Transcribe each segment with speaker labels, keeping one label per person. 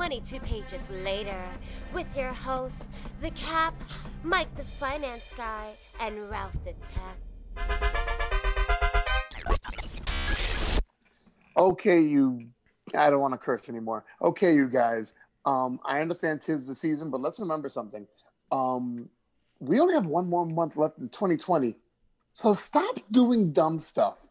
Speaker 1: 22 pages later with your hosts, The Cap, Mike the Finance Guy, and Ralph the Tech.
Speaker 2: Okay, you. I don't want to curse anymore. Okay, you guys. Um, I understand tis the season, but let's remember something. Um, we only have one more month left in 2020, so stop doing dumb stuff.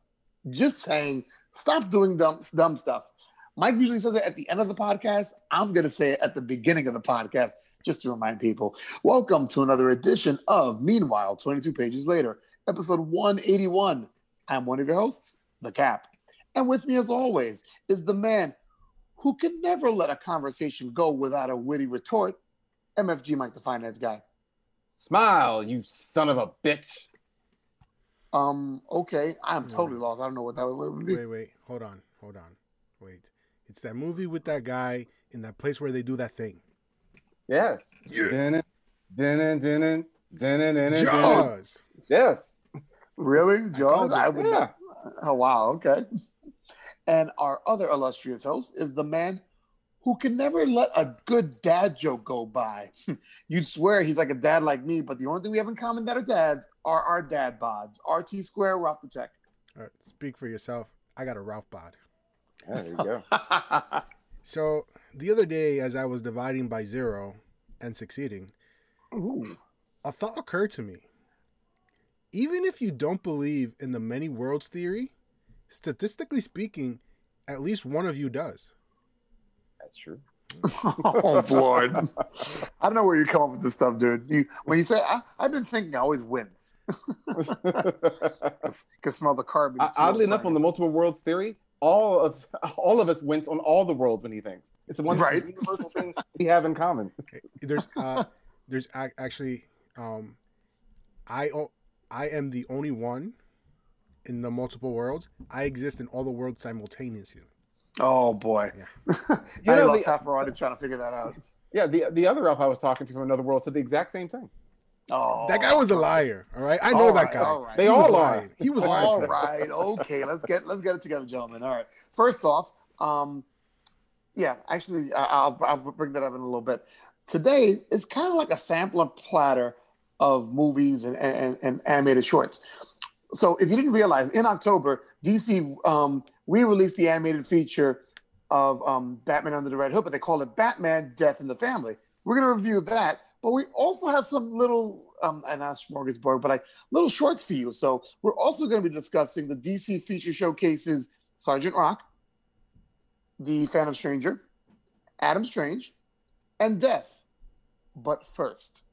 Speaker 2: Just saying, stop doing dumb dumb stuff. Mike usually says it at the end of the podcast. I'm gonna say it at the beginning of the podcast, just to remind people. Welcome to another edition of Meanwhile, 22 pages later, episode 181. I'm one of your hosts, the Cap. And with me, as always, is the man who can never let a conversation go without a witty retort, MFG Mike, the finance guy.
Speaker 3: Smile, you son of a bitch.
Speaker 2: Um, okay, I'm totally lost. I don't know what that would be.
Speaker 4: Wait, wait, hold on, hold on, wait. It's that movie with that guy in that place where they do that thing.
Speaker 3: Yes.
Speaker 2: Yeah.
Speaker 3: Dun-dun.
Speaker 4: Jaws.
Speaker 3: Yes.
Speaker 2: Really, Jaws?
Speaker 4: called it.
Speaker 2: I would.
Speaker 3: Yeah.
Speaker 2: Oh wow, okay. And our other illustrious host is the man who can never let a good dad joke go by. You'd swear he's like a dad like me, but the only thing we have in common that are dads are our dad bods. RT Square, Ralph the Tech.
Speaker 4: Uh, speak for yourself. I got a Ralph bod.
Speaker 3: Yeah, there you go.
Speaker 4: So the other day, as I was dividing by zero and succeeding,
Speaker 2: Ooh.
Speaker 4: a thought occurred to me. Even if you don't believe in the many worlds theory, statistically speaking, at least one of you does.
Speaker 3: That's true.
Speaker 2: oh Lord. I don't know where you come up with this stuff, dude. You when you say I, I've been thinking I always wins. Can smell the carbon.
Speaker 3: O- Oddly enough, on the multiple worlds theory, all of all of us went on all the worlds when he thinks. It's the one
Speaker 2: Right.
Speaker 3: universal thing we have in common.
Speaker 4: There's, uh, there's ac- actually, um, I, o- I am the only one in the multiple worlds. I exist in all the worlds simultaneously.
Speaker 2: Oh boy.
Speaker 3: You
Speaker 2: I
Speaker 3: know,
Speaker 2: lost
Speaker 3: the-
Speaker 2: half our audience trying to figure that out.
Speaker 3: Yeah, the the other Ralph I was talking to from another world said the exact same thing.
Speaker 2: Oh
Speaker 4: That guy was a liar. All right, I know that
Speaker 2: right,
Speaker 4: guy.
Speaker 2: all right.
Speaker 3: They
Speaker 4: He
Speaker 3: all are.
Speaker 4: lying. He was lying.
Speaker 2: All
Speaker 4: to me.
Speaker 2: okay. Let's get let's get it together, gentlemen. All right. First off, um, yeah, actually, I'll I'll bring that up in a little bit. Today is kind of like a sampler platter of movies and and, and animated shorts. So if you didn't realize, in October, DC um, we released the animated feature of um, Batman Under the Red Hood, but they call it Batman: Death in the Family. We're gonna review that, but we also have some little, um, and not smorgasbord, but like little shorts for you. So we're also going to be discussing the DC feature showcases Sergeant Rock, The Phantom Stranger, Adam Strange, and Death. But first,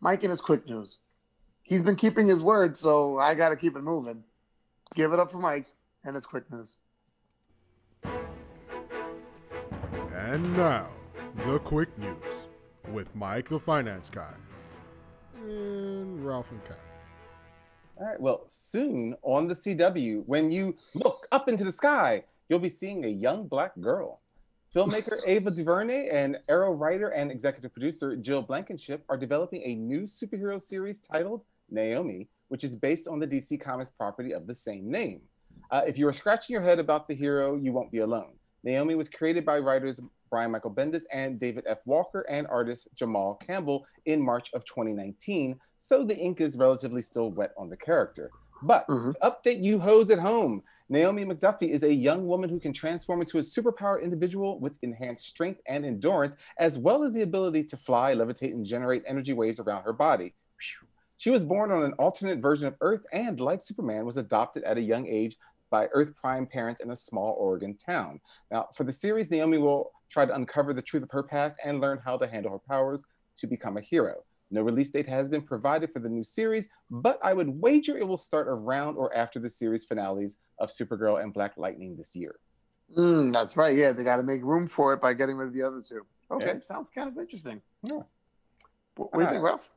Speaker 2: Mike and his quick news. He's been keeping his word, so I got to keep it moving. Give it up for Mike and his quick news.
Speaker 4: And now, the quick news with Mike, the finance guy, and Ralph and Kat.
Speaker 3: All right. Well, soon on the CW, when you look up into the sky, you'll be seeing a young black girl. Filmmaker Ava DuVernay and Arrow writer and executive producer Jill Blankenship are developing a new superhero series titled Naomi, which is based on the DC Comics property of the same name. Uh, if you are scratching your head about the hero, you won't be alone. Naomi was created by writers Brian Michael Bendis and David F. Walker and artist Jamal Campbell in March of 2019, so the ink is relatively still wet on the character. But
Speaker 2: Mhm.
Speaker 3: to update you hoes at home, Naomi McDuffie is a young woman who can transform into a superpowered individual with enhanced strength and endurance, as well as the ability to fly, levitate, and generate energy waves around her body. She was born on an alternate version of Earth and, like Superman, was adopted at a young age by Earth Prime parents in a small Oregon town. Now, for the series, Naomi will try to uncover the truth of her past and learn how to handle her powers to become a hero. No release date has been provided for the new series, but I would wager it will start around or after the series finales of Supergirl and Black Lightning this year.
Speaker 2: Mm, that's right. Yeah, they got to make room for it by getting rid of the other two. Okay,
Speaker 3: Yeah.
Speaker 2: sounds kind of interesting.
Speaker 3: Yeah.
Speaker 2: What, what do you think, Ralph?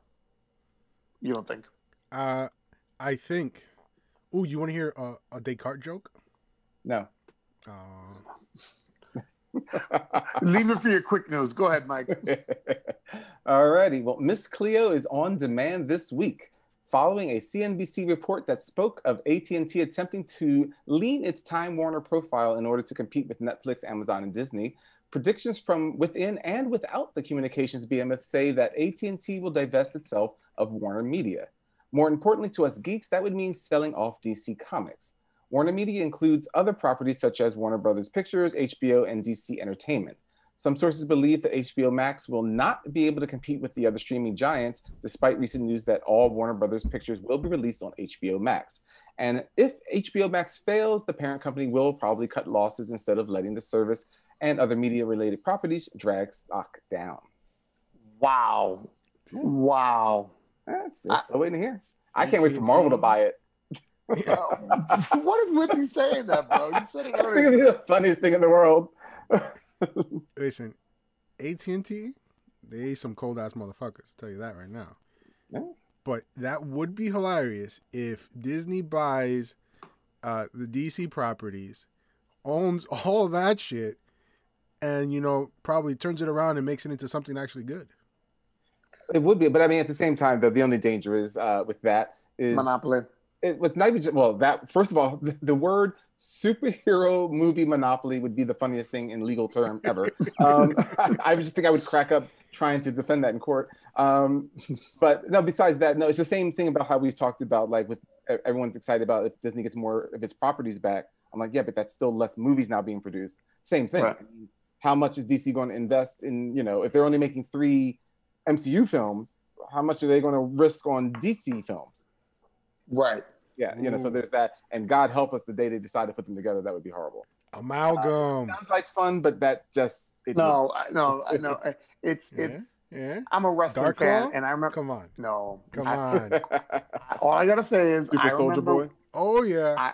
Speaker 2: You don't think?
Speaker 4: Uh, I think. Oh, you want to hear a, a Descartes joke?
Speaker 3: No.
Speaker 4: Uh,
Speaker 2: Leave it for your quick news. Go ahead, Mike.
Speaker 3: Alrighty. Well, Miss Cleo is on demand this week, following a CNBC report that spoke of AT&T attempting to lean its Time Warner profile in order to compete with Netflix, Amazon, and Disney. predictions from within and without the communications behemoth say that AT&T will divest itself of Warner Media. More importantly to us geeks, that would mean selling off DC Comics. Warner Media includes other properties such as Warner Brothers Pictures, HBO, and DC Entertainment. Some sources believe that HBO Max will not be able to compete with the other streaming giants, despite recent news that all Warner Brothers pictures will be released on HBO Max. And if HBO Max fails, the parent company will probably cut losses instead of letting the service and other media related properties drag stock down.
Speaker 2: Wow. Wow.
Speaker 3: That's it's still waiting to hear. I can't wait for Marvel to buy it.
Speaker 2: what is with you saying that, bro? You said it
Speaker 3: I think
Speaker 2: earlier.
Speaker 3: it's the funniest thing in the world.
Speaker 4: Listen, AT and T, they some cold ass motherfuckers. Tell you that right now.
Speaker 3: Yeah.
Speaker 4: But that would be hilarious if Disney buys uh, the DC properties, owns all that shit, and you know probably turns it around and makes it into something actually good.
Speaker 3: It would be, but I mean, at the same time, though, the only danger is uh, with that is
Speaker 2: Monopoly.
Speaker 3: it was not even just, well that first of all the, the word superhero movie monopoly would be the funniest thing in legal term ever. Um, I, I just think i would crack up trying to defend that in court. Um, but no besides that no it's the same thing about how we've talked about like with everyone's excited about if disney gets more of its properties back. I'm like yeah but that's still less movies now being produced. Same thing.
Speaker 2: Right.
Speaker 3: I mean, how much is dc going to invest in you know if they're only making three mcu films how much are they going to risk on dc films
Speaker 2: Right.
Speaker 3: yeah, you know, so
Speaker 4: mm.
Speaker 3: there's that. And God help us the day they decide to put them together. That would be horrible.
Speaker 4: Amalgam.
Speaker 3: Uh, sounds like fun, but that just it
Speaker 2: No, I, no, I know. It's
Speaker 4: Yeah.
Speaker 2: it's.
Speaker 4: yeah.
Speaker 2: I'm a wrestling
Speaker 4: Dark
Speaker 2: fan,
Speaker 4: Claw?
Speaker 2: and I remember.
Speaker 4: Come on.
Speaker 2: No,
Speaker 4: Come
Speaker 2: I-
Speaker 4: on.
Speaker 2: All I gotta say is,
Speaker 3: Super
Speaker 2: I
Speaker 3: Soldier
Speaker 2: remember,
Speaker 3: Boy.
Speaker 4: Oh yeah.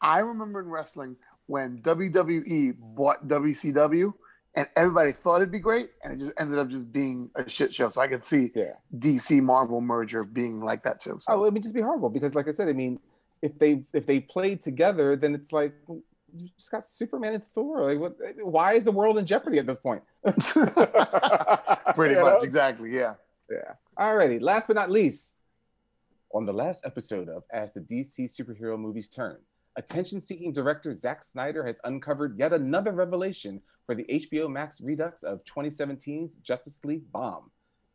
Speaker 2: I remember in wrestling when WWE bought WCW, and everybody thought it'd be great, and it just ended up just being a shit show. So I could see
Speaker 3: Yeah.
Speaker 2: DC Marvel merger being like that too. So
Speaker 3: Oh, it would just be horrible because, like I said, I mean, if they if they played together, then it's like you just got Superman and Thor. Like, what? Why is the world in jeopardy at this point?
Speaker 2: pretty
Speaker 3: You
Speaker 2: much,
Speaker 3: know?
Speaker 2: exactly, yeah.
Speaker 3: Yeah. Alrighty. Last but not least, on the last episode of As the DC Superhero Movies Turn, attention seeking director Zack Snyder has uncovered yet another revelation for the HBO Max redux of 2017's Justice League Bomb.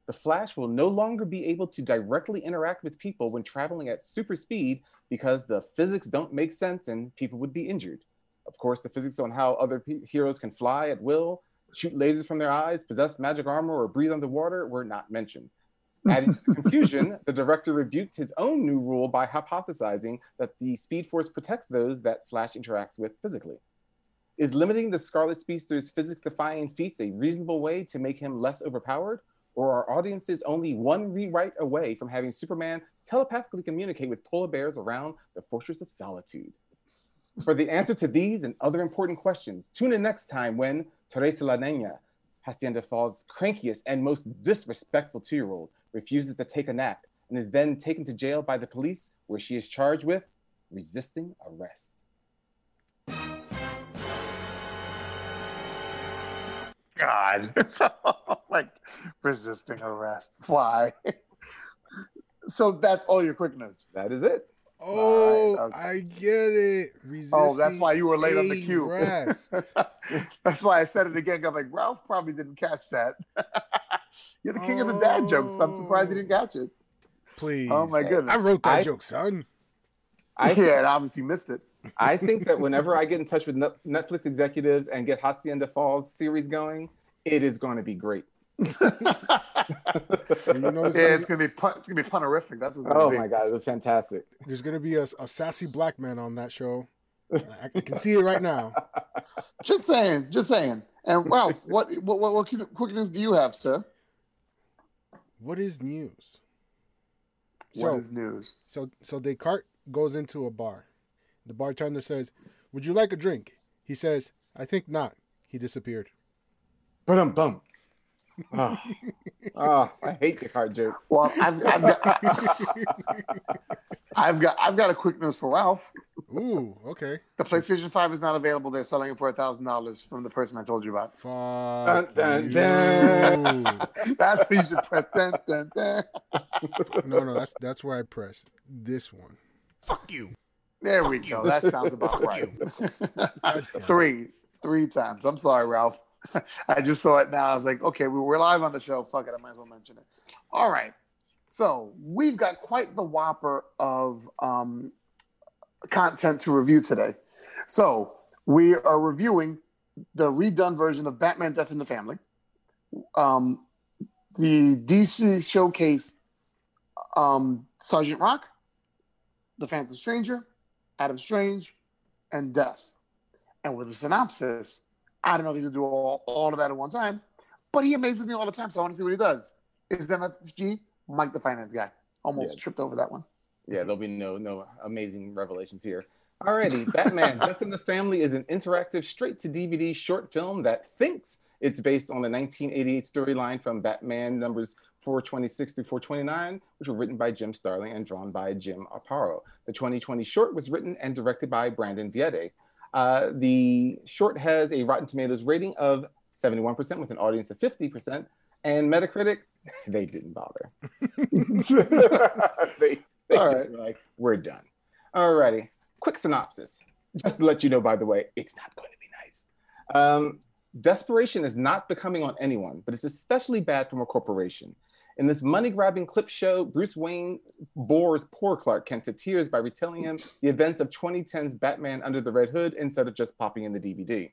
Speaker 3: The Flash will no longer be able to directly interact with people when traveling at super speed because the physics don't make sense and people would be injured. Of course, the physics on how other pe- heroes can fly at will, shoot lasers from their eyes, possess magic armor, or breathe underwater were not mentioned. Adding to the confusion, the director rebuked his own new rule by hypothesizing that the Speed Force protects those that Flash interacts with physically. Is limiting the Scarlet Speedster's physics defying feats a reasonable way to make him less overpowered? Or are audiences only one rewrite away from having Superman telepathically communicate with polar bears around the Fortress of Solitude? For the answer to these and other important questions, tune in next time when Teresa La Nena, Hacienda Falls' crankiest and most disrespectful two year old, refuses to take a nap and is then taken to jail by the police where she is charged with resisting arrest.
Speaker 2: God, like resisting arrest. Why? so that's all your quickness.
Speaker 3: That is it.
Speaker 4: Oh,
Speaker 2: okay.
Speaker 4: I get it.
Speaker 2: Oh, that's why you were late on the cue. that's why I said it again. I'm like, Ralph probably didn't catch that. You're the king of the dad jokes. I'm surprised he didn't oh. catch it.
Speaker 4: Oh, Please.
Speaker 2: Oh my goodness.
Speaker 4: I wrote that
Speaker 3: I-
Speaker 4: joke, son.
Speaker 3: I,
Speaker 2: yeah, and obviously missed it.
Speaker 3: I think that whenever I get in touch with Netflix executives and get Hacienda Falls series going, it is going to be great.
Speaker 4: You know, there's,
Speaker 2: Yeah,
Speaker 4: gonna,
Speaker 2: it's gonna be pun- it's gonna be punerific. That's what's gonna
Speaker 3: Oh
Speaker 2: be.
Speaker 3: my God, it's fantastic.
Speaker 4: there's gonna be a, a sassy black man on that show. I, I can see it right now.
Speaker 2: Just saying, just saying. And Ralph, what what what, what quick news do you have, sir?
Speaker 4: What is news?
Speaker 2: What
Speaker 4: So,
Speaker 2: is news?
Speaker 4: so, so Descartes goes into a bar. The bartender says, "Would you like a drink?" He says, "I think not." He disappeared.
Speaker 3: But um bum. Oh. oh, I hate the card jokes.
Speaker 2: Well, I've, I've got I've got I've got a quick news for Ralph.
Speaker 4: Ooh, okay.
Speaker 2: The PlayStation Five is not available. They're selling it for a thousand dollars from the person I told you about.
Speaker 4: Fuck
Speaker 3: dun,
Speaker 4: you.
Speaker 3: dun.
Speaker 2: That's what you should press. Dun, dun, dun.
Speaker 4: No, no, that's that's where I pressed this one.
Speaker 5: Fuck you.
Speaker 2: There we go. That sounds about right.
Speaker 4: God damn it.
Speaker 2: three, three times. I'm sorry, Ralph. I just saw it now. I was like, okay, we we're live on the show. Fuck it, I might as well mention it. All right. So we've got quite the whopper of um, content to review today. So we are reviewing the redone version of Batman: Death in the Family, um, the DC Showcase um, Sergeant Rock, The Phantom Stranger, Adam Strange, and Death. And with a synopsis, I don't know if he's gonna do all, all of that at one time, but he amazes me all the time, so I want to see what he does. Is MFG Mike the Finance Guy? Almost
Speaker 3: Yeah.
Speaker 2: tripped over that one.
Speaker 3: Yeah, there'll be no no amazing revelations here. Alrighty, Batman: Death in the Family is an interactive, straight-to-DVD short film that thinks it's based on the 1988 storyline from Batman numbers 426 through 429, which were written by Jim Starlin and drawn by Jim Aparo. The 2020 short was written and directed by Brandon Vietti. Uh, the short has a Rotten Tomatoes rating of 71% with an audience of 50%, and Metacritic, they didn't bother. they they
Speaker 2: All
Speaker 3: just were like, we're done. Alrighty. Quick synopsis. Just to let you know, by the way, it's not going to be nice. Um, desperation is not becoming on anyone, but it's especially bad from a corporation. In this money grabbing clip show, Bruce Wayne bores poor Clark Kent to tears by retelling him the events of 2010's Batman Under the Red Hood instead of just popping in the DVD.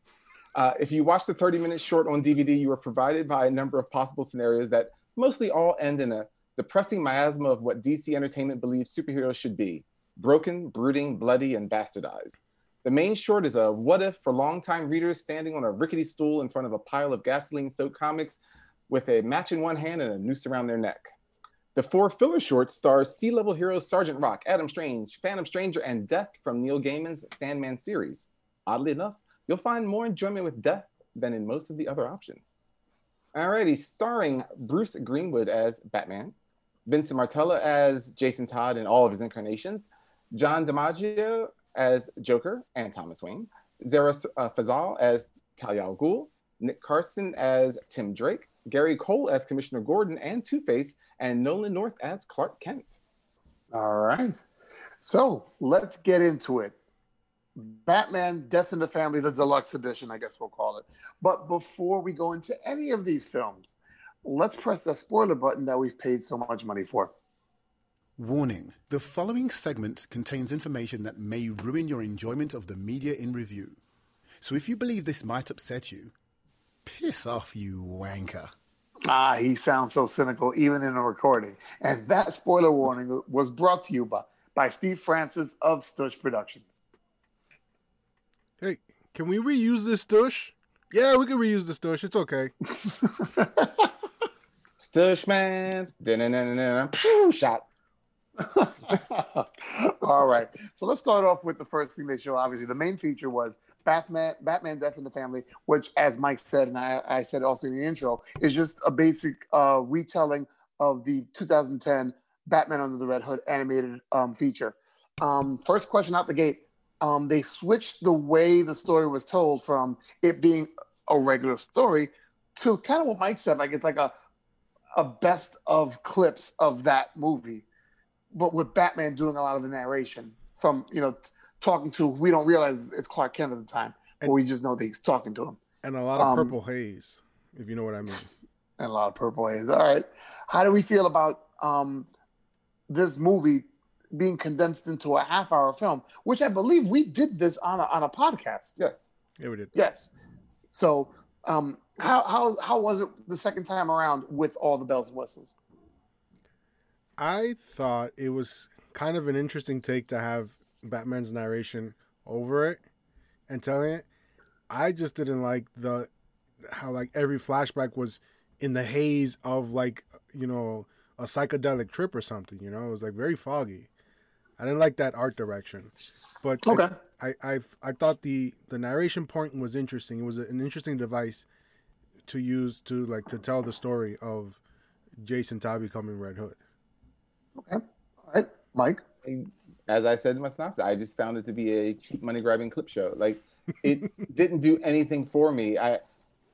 Speaker 3: Uh, if you watch the 30 minute short on DVD, you are provided by a number of possible scenarios that mostly all end in a depressing miasma of what DC Entertainment believes superheroes should be broken, brooding, bloody, and bastardized. The main short is a what if for longtime readers standing on a rickety stool in front of a pile of gasoline soaked comics with a match in one hand and a noose around their neck. The four filler shorts stars sea level heroes Sergeant Rock, Adam Strange, Phantom Stranger, and Death from Neil Gaiman's Sandman series. Oddly enough, you'll find more enjoyment with Death than in most of the other options. Alrighty, starring Bruce Greenwood as Batman, Vincent Martella as Jason Todd in all of his incarnations, John DiMaggio as Joker and Thomas Wayne, Zehra uh, Fazal as Talia al Ghul, Nick Carson as Tim Drake, Gary Cole as Commissioner Gordon and Two Face, and Nolan North as Clark Kent.
Speaker 2: All right. So let's get into it. Batman Death in the Family, the deluxe edition, I guess we'll call it. But before we go into any of these films, let's press the spoiler button that we've paid so much money for.
Speaker 5: Warning the following segment contains information that may ruin your enjoyment of the media in review. So if you believe this might upset you, piss off, you wanker.
Speaker 2: Ah, he sounds so cynical even in a recording. And that spoiler warning was brought to you by, by Steve Francis of Stush Productions.
Speaker 4: Hey, can we reuse this Stush? Yeah, we can reuse this Stush. It's okay.
Speaker 3: Stushman, da-na-na-na-na, shot.
Speaker 2: All right. So let's start off with the first thing they show. Obviously, the main feature was Batman, Batman Death in the Family, which, as Mike said, and I, I said also in the intro, is just a basic uh, retelling of the 2010 Batman Under the Red Hood animated um, feature. Um, first question out the gate. Um, they switched the way the story was told from it being a regular story to kind of what Mike said, like it's like a a best of clips of that movie but with Batman doing a lot of the narration from you know t- talking to we don't realize it's Clark Kent at the time, but we just know that he's talking to him
Speaker 4: And a lot of
Speaker 2: Um,
Speaker 4: purple haze, if you know what I mean.
Speaker 2: and a lot of purple haze. All right, how do we feel about um, this movie being condensed into a half hour film, which I believe we did this on a, on a podcast?
Speaker 3: Yes.
Speaker 4: Yeah, we did.
Speaker 2: Yes. So um, how how how was it the second time around with all the bells and whistles?
Speaker 4: I thought it was kind of an interesting take to have Batman's narration over it and telling it. I just didn't like the how like every flashback was in the haze of like you know a psychedelic trip or something. You know, it was like very foggy. I didn't like that art direction, but I-
Speaker 2: Okay.
Speaker 4: I, I I thought the the narration point was interesting. It was an interesting device to use to like to tell the story of Jason Todd becoming Red Hood.
Speaker 2: Okay. All right, Mike.
Speaker 3: As I said in my synopsis, I just found it to be a cheap money grabbing clip show. Like it didn't do anything for me. I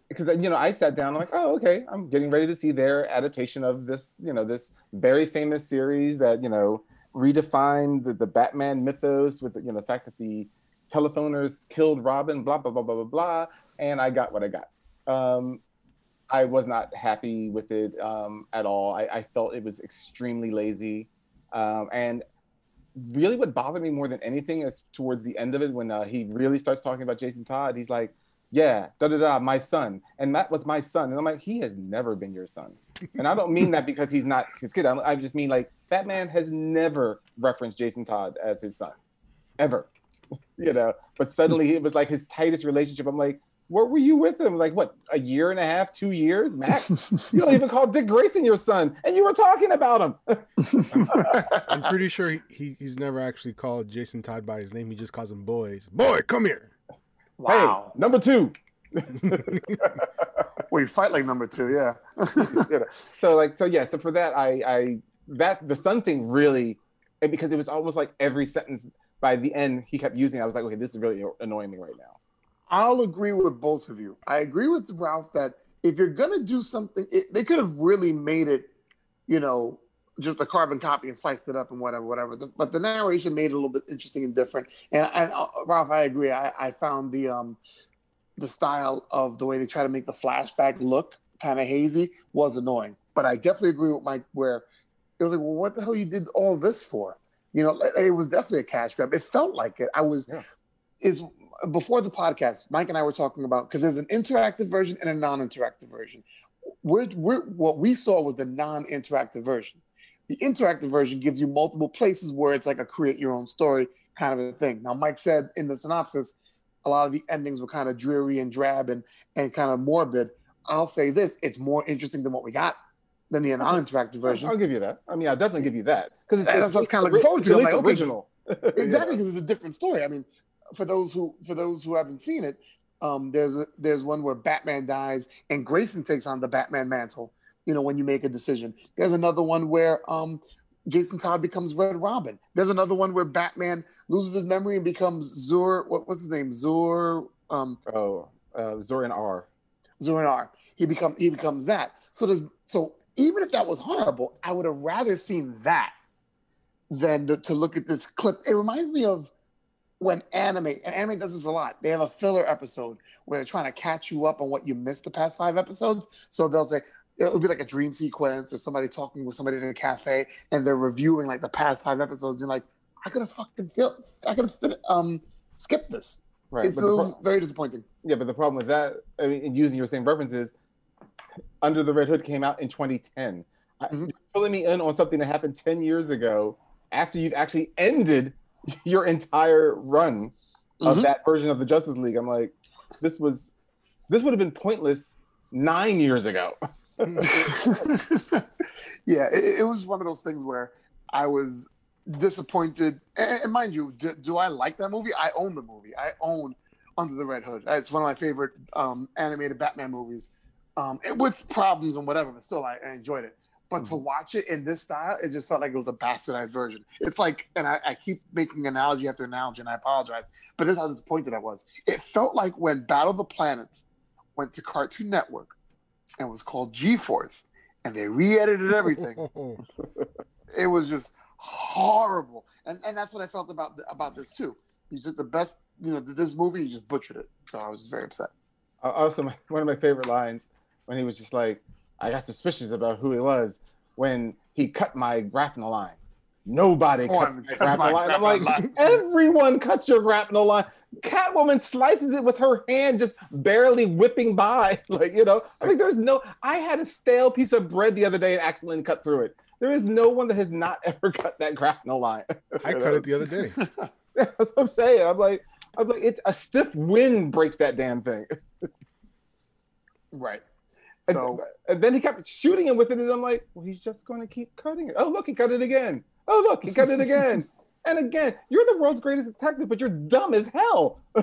Speaker 3: because you know I sat down I'm like oh okay I'm getting ready to see their adaptation of this you know this very famous series that you know redefined the, the Batman mythos with the, you know the fact that the telephoners killed Robin blah blah blah blah blah blah and I got what I got Um, I was not happy with it um, at all. I, I, felt it was extremely lazy, um, and really, what bothered me more than anything is towards the end of it when uh, he really starts talking about Jason Todd. He's like, "Yeah, da da da, my son," and that was my son, and I'm like, he has never been your son, and I don't mean that because he's not his kid. I, I just mean like Batman has never referenced Jason Todd as his son, ever, you know. But suddenly it was like his tightest relationship. I'm like where were you with him? Like what, a year and a half, two years, max? you don't even call Dick Grayson your son, and you were talking about him.
Speaker 4: I'm pretty sure he, he, he's never actually called Jason Todd by his name. He just calls him boys. Boy, come here.
Speaker 3: Wow. Hey, number two.
Speaker 2: well, you fight like number two, yeah.
Speaker 3: so like, so yeah. So for that, I, I that the son thing really, because it was almost like every sentence by the end he kept using. I was like, okay, this is really annoying me right now.
Speaker 2: I'll agree with both of you. I agree with Ralph that if you're gonna do something, it, they could have really made it, you know, just a carbon copy and sliced it up and whatever, whatever. But the narration made it a little bit interesting and different. And, and uh, Ralph, I agree. I, I found the um, the style of the way they try to make the flashback look kind of hazy was annoying. But I definitely agree with Mike where it was like, well, what the hell you did all this for? You know, it was definitely a cash grab. It felt like it. I was yeah. is before the podcast, Mike and I were talking about because there's an interactive version and a non-interactive version. We're, we're, what we saw was the non-interactive version. The interactive version gives you multiple places where it's like a create your own story kind of a thing. Now, Mike said in the synopsis, a lot of the endings were kind of dreary and drab and and kind of morbid. I'll say this: it's more interesting than what we got than the non-interactive version.
Speaker 3: I'll give you that. I mean, I'll definitely give you that
Speaker 2: because that's what I was kind of looking forward to. Like, original. Okay, exactly, because it's a different story. I mean, for those who for those who haven't seen it, um, there's a, there's one where Batman dies and Grayson takes on the Batman mantle. You know, when you make a decision. There's another one where um, Jason Todd becomes Red Robin. There's another one where Batman loses his memory and becomes Zur. What, what's his name? Zur. Um,
Speaker 3: oh, uh, Zur-En Arrh.
Speaker 2: Zur-En Arrh. He become he becomes that. So does so even if that was horrible, I would have rather seen that than to, to look at this clip. It reminds me of when anime and anime does this a lot. They have a filler episode where they're trying to catch you up on what you missed the past five episodes. So they'll say it'll be like a dream sequence or somebody talking with somebody in a cafe and they're reviewing like the past five episodes. And like i could have fucking feel i could have um skipped this. Right it's pro- very disappointing.
Speaker 3: Yeah but the problem with that i mean using your same references under the red hood came out in 2010 mm-hmm. you're pulling me in on something that happened 10 years ago after you've actually ended your entire run of mm-hmm. that version of the Justice League. I'm like, this was this would have been pointless nine years ago.
Speaker 2: yeah, it, it, was one of those things where I was disappointed. And, and mind you, do, do, I like that movie? I own the movie. I own Under the Red Hood. It's one of my favorite um, animated Batman movies, um, with problems and whatever, but still, I, I enjoyed it. But mm-hmm. to watch it in this style, it just felt like it was a bastardized version. It's like, and I, I keep making analogy after analogy, and I apologize, but this is how disappointed I was. It felt like when Battle of the Planets went to Cartoon Network and was called G Force, and they re-edited everything. it was just horrible, and and that's what I felt about about this too. You took the best, you know, this movie, you just butchered it. So I was just very upset.
Speaker 3: Also, my, one of my favorite lines when he was just like, I got suspicious about who he was when he cut my grapnel line. Nobody oh, cuts my grapnel line. I'm like, everyone cuts your grapnel line. Catwoman slices it with her hand, just barely whipping by. Like, you know, I mean, there's no. I had a stale piece of bread the other day and accidentally cut through it. There is no one that has not ever cut that grapnel line.
Speaker 4: I cut know? it the other day.
Speaker 3: That's what I'm saying. I'm like, I'm like, it's a stiff wind breaks that damn thing.
Speaker 2: right.
Speaker 3: So and, and, then he kept shooting him with it, and I'm like, well, he's just going to keep cutting it. Oh, look, he cut it again. Oh, look, he cut it again. and again, you're the world's greatest detective, but you're dumb as hell.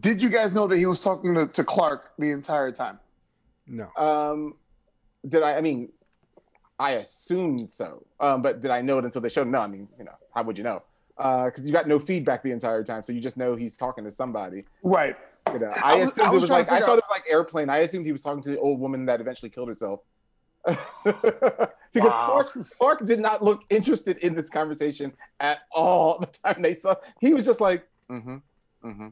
Speaker 2: Did you guys know that he was talking to, to Clark the entire time?
Speaker 4: No.
Speaker 3: Um, did I? I mean, I assumed so. Um, but did I know it until they showed? No. I mean, you know, how would you know? Because uh, you got no feedback the entire time, so you just know he's talking to somebody.
Speaker 2: Right.
Speaker 3: You know, I, I was, assumed I was it was like I thought it was like airplane. I assumed he was talking to the old woman that eventually killed herself. because wow. Clark, Clark did not look interested in this conversation at all the time they saw. He was just like, mm-hmm, mm-hmm,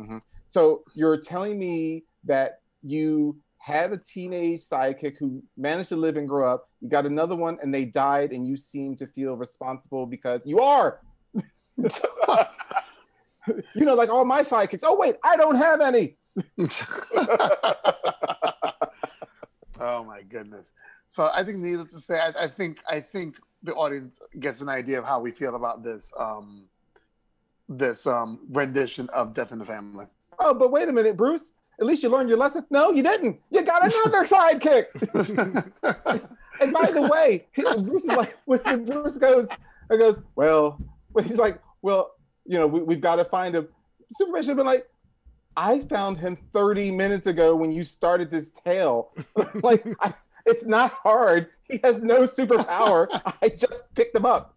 Speaker 3: mm-hmm. So you're telling me that you had a teenage sidekick who managed to live and grow up. You got another one, and they died, and you seem to feel responsible because you are. you know, like all my sidekicks. Oh wait, I don't have any.
Speaker 2: oh my goodness. So I think, needless to say, I, I, think I think the audience gets an idea of how we feel about this um, this um, rendition of Death in the Family.
Speaker 3: Oh, but wait a minute, Bruce. At least you learned your lesson. No, you didn't. You got another sidekick. and by the way, Bruce is like, when Bruce goes, I goes, well, when he's like, well, you know, we, have got to find him. Superman should have been like, I found him 30 minutes ago when you started this tale. like, I, it's not hard. He has no superpower. I just picked him up.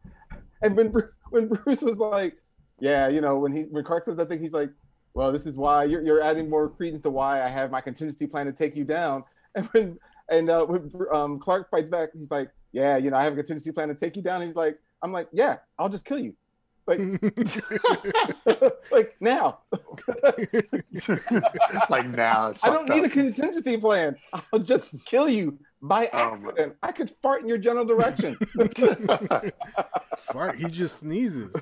Speaker 3: And when when Bruce was like, yeah, you know, when he when Clark says that thing, he's like, well, this is why you're, you're adding more credence to why I have my contingency plan to take you down. And when and uh, when um, Clark fights back, he's like, yeah, you know, I have a contingency plan to take you down. And he's like, I'm like, yeah, I'll just kill you. Like, like now.
Speaker 2: like now.
Speaker 3: I don't need up. a contingency plan. I'll just kill you by oh, accident. Oh, I could fart in your general direction.
Speaker 4: fart. He just sneezes.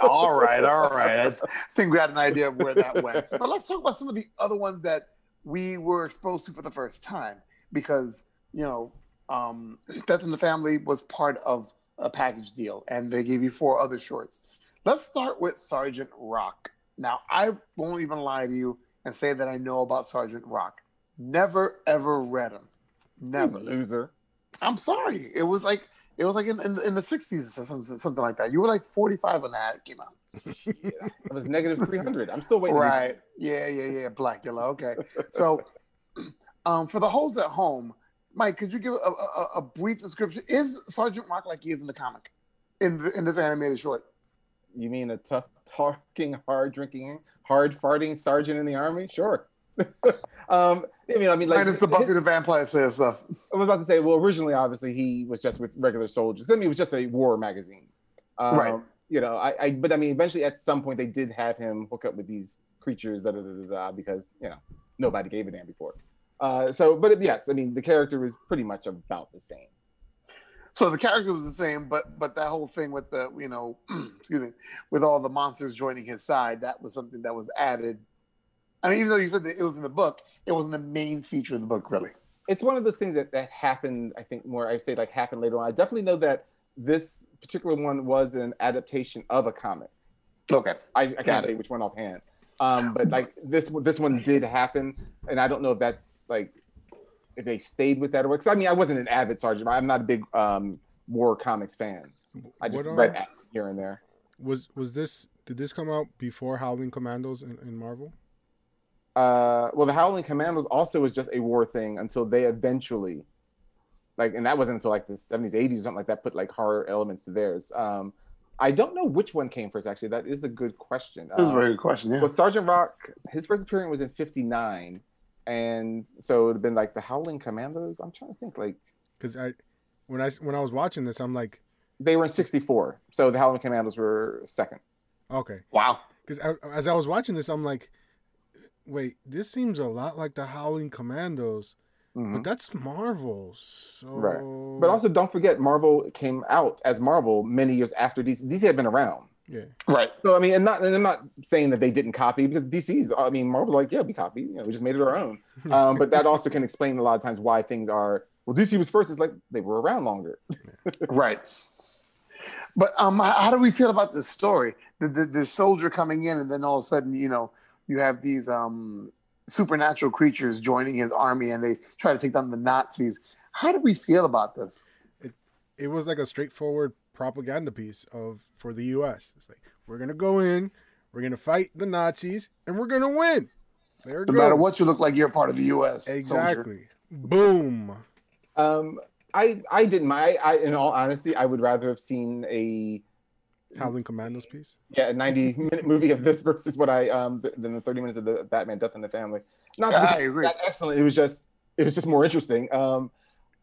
Speaker 2: all right, all right. I think we had an idea of where that went. But let's talk about some of the other ones that we were exposed to for the first time, because you know, um, Death in the Family was part of a package deal, and they gave you four other shorts. Let's start with Sergeant Rock. Now, I won't even lie to you and say that I know about Sergeant Rock. Never ever read him. Never.
Speaker 3: You loser.
Speaker 2: I'm sorry. It was like it was like in, in, in the 60s or something, something like that. You were like 45 when that came out.
Speaker 3: yeah, it was negative 300. I'm still waiting.
Speaker 2: Right. Yeah, yeah, yeah. Black yellow. Okay. So, um, for the holes at home, Mike, could you give a, a, a, brief description? Is Sergeant Rock like he is in the comic, in the, in this animated short?
Speaker 3: You mean a tough talking, hard drinking, hard farting sergeant in the army? Sure. um, I mean, I mean, like
Speaker 2: minus the Buffy the Vampire Slayer stuff.
Speaker 3: I was about to say, well, originally, obviously, he was just with regular soldiers. I mean, it was just a war magazine, um, right? You know, I, I, but I mean, eventually, at some point, they did have him hook up with these creatures, da da da da, da because you know nobody gave a damn before. Uh, so, but yes, I mean, the character was pretty much about the same.
Speaker 2: So the character was the same, but but that whole thing with the you know, excuse me, with all the monsters joining his side, that was something that was added I mean, even though you said that it was in the book, it wasn't a main feature of the book, really.
Speaker 3: It's one of those things that, that happened, I think, more, I say like happened later on. I definitely know that this particular one was an adaptation of a comic.
Speaker 2: Okay.
Speaker 3: I, I can't say which one offhand. Um, but like this this one did happen, and I don't know if that's like if they stayed with that or because I mean I wasn't an avid sergeant. I'm not a big um, war comics fan. I just what, read here and there.
Speaker 4: Was was this did this come out before Howling Commandos in, in Marvel?
Speaker 3: uh, well, the Howling Commandos also was just a war thing until they eventually, like, and that wasn't until like the 70s, 80s, or something like that, put like horror elements to theirs. Um, I don't know which one came first, actually. That is a good question.
Speaker 2: That's um, a very good question, yeah.
Speaker 3: Well, Sergeant Rock, his first appearance was in 59. And so it would have been like the Howling Commandos. I'm trying to think, like,
Speaker 4: because I, when I when I was watching this, I'm like,
Speaker 3: they were in '64, so the Howling Commandos were second.
Speaker 4: Okay.
Speaker 2: Wow.
Speaker 4: Because as I was watching this, I'm like, wait, this seems a lot like the Howling Commandos, mm-hmm. but that's Marvel. So...
Speaker 3: Right. But also, don't forget, Marvel came out as Marvel many years after DC. DC had been around.
Speaker 4: Yeah.
Speaker 2: Right.
Speaker 3: So I mean, and not, and I'm not saying that they didn't copy because DC's. I mean, Marvel's like, yeah, we copied. You know, we just made it our own. Um, but that also can explain a lot of times why things are. Well, DC was first. It's like they were around longer.
Speaker 2: right. But um, how do we feel about this story? The, the, the soldier coming in, and then all of a sudden, you know, you have these um, supernatural creatures joining his army and they try to take down the Nazis. How do we feel about this?
Speaker 4: It, it was like a straightforward propaganda piece of for the U.S. It's like we're gonna go in, we're gonna fight the Nazis, and we're gonna win.
Speaker 2: There no goes. matter what you look like, you're part of the U.S.
Speaker 4: Exactly. Soldier. Boom.
Speaker 3: Um, I I didn't. My I in all honesty, I would rather have seen a
Speaker 4: Howling Commandos piece.
Speaker 3: Yeah, a 90 minute movie of this versus what I um than the 30 minutes of the Batman Death in the Family. Not
Speaker 2: yeah, I agree.
Speaker 3: That excellent. It was just it was just more interesting. Um,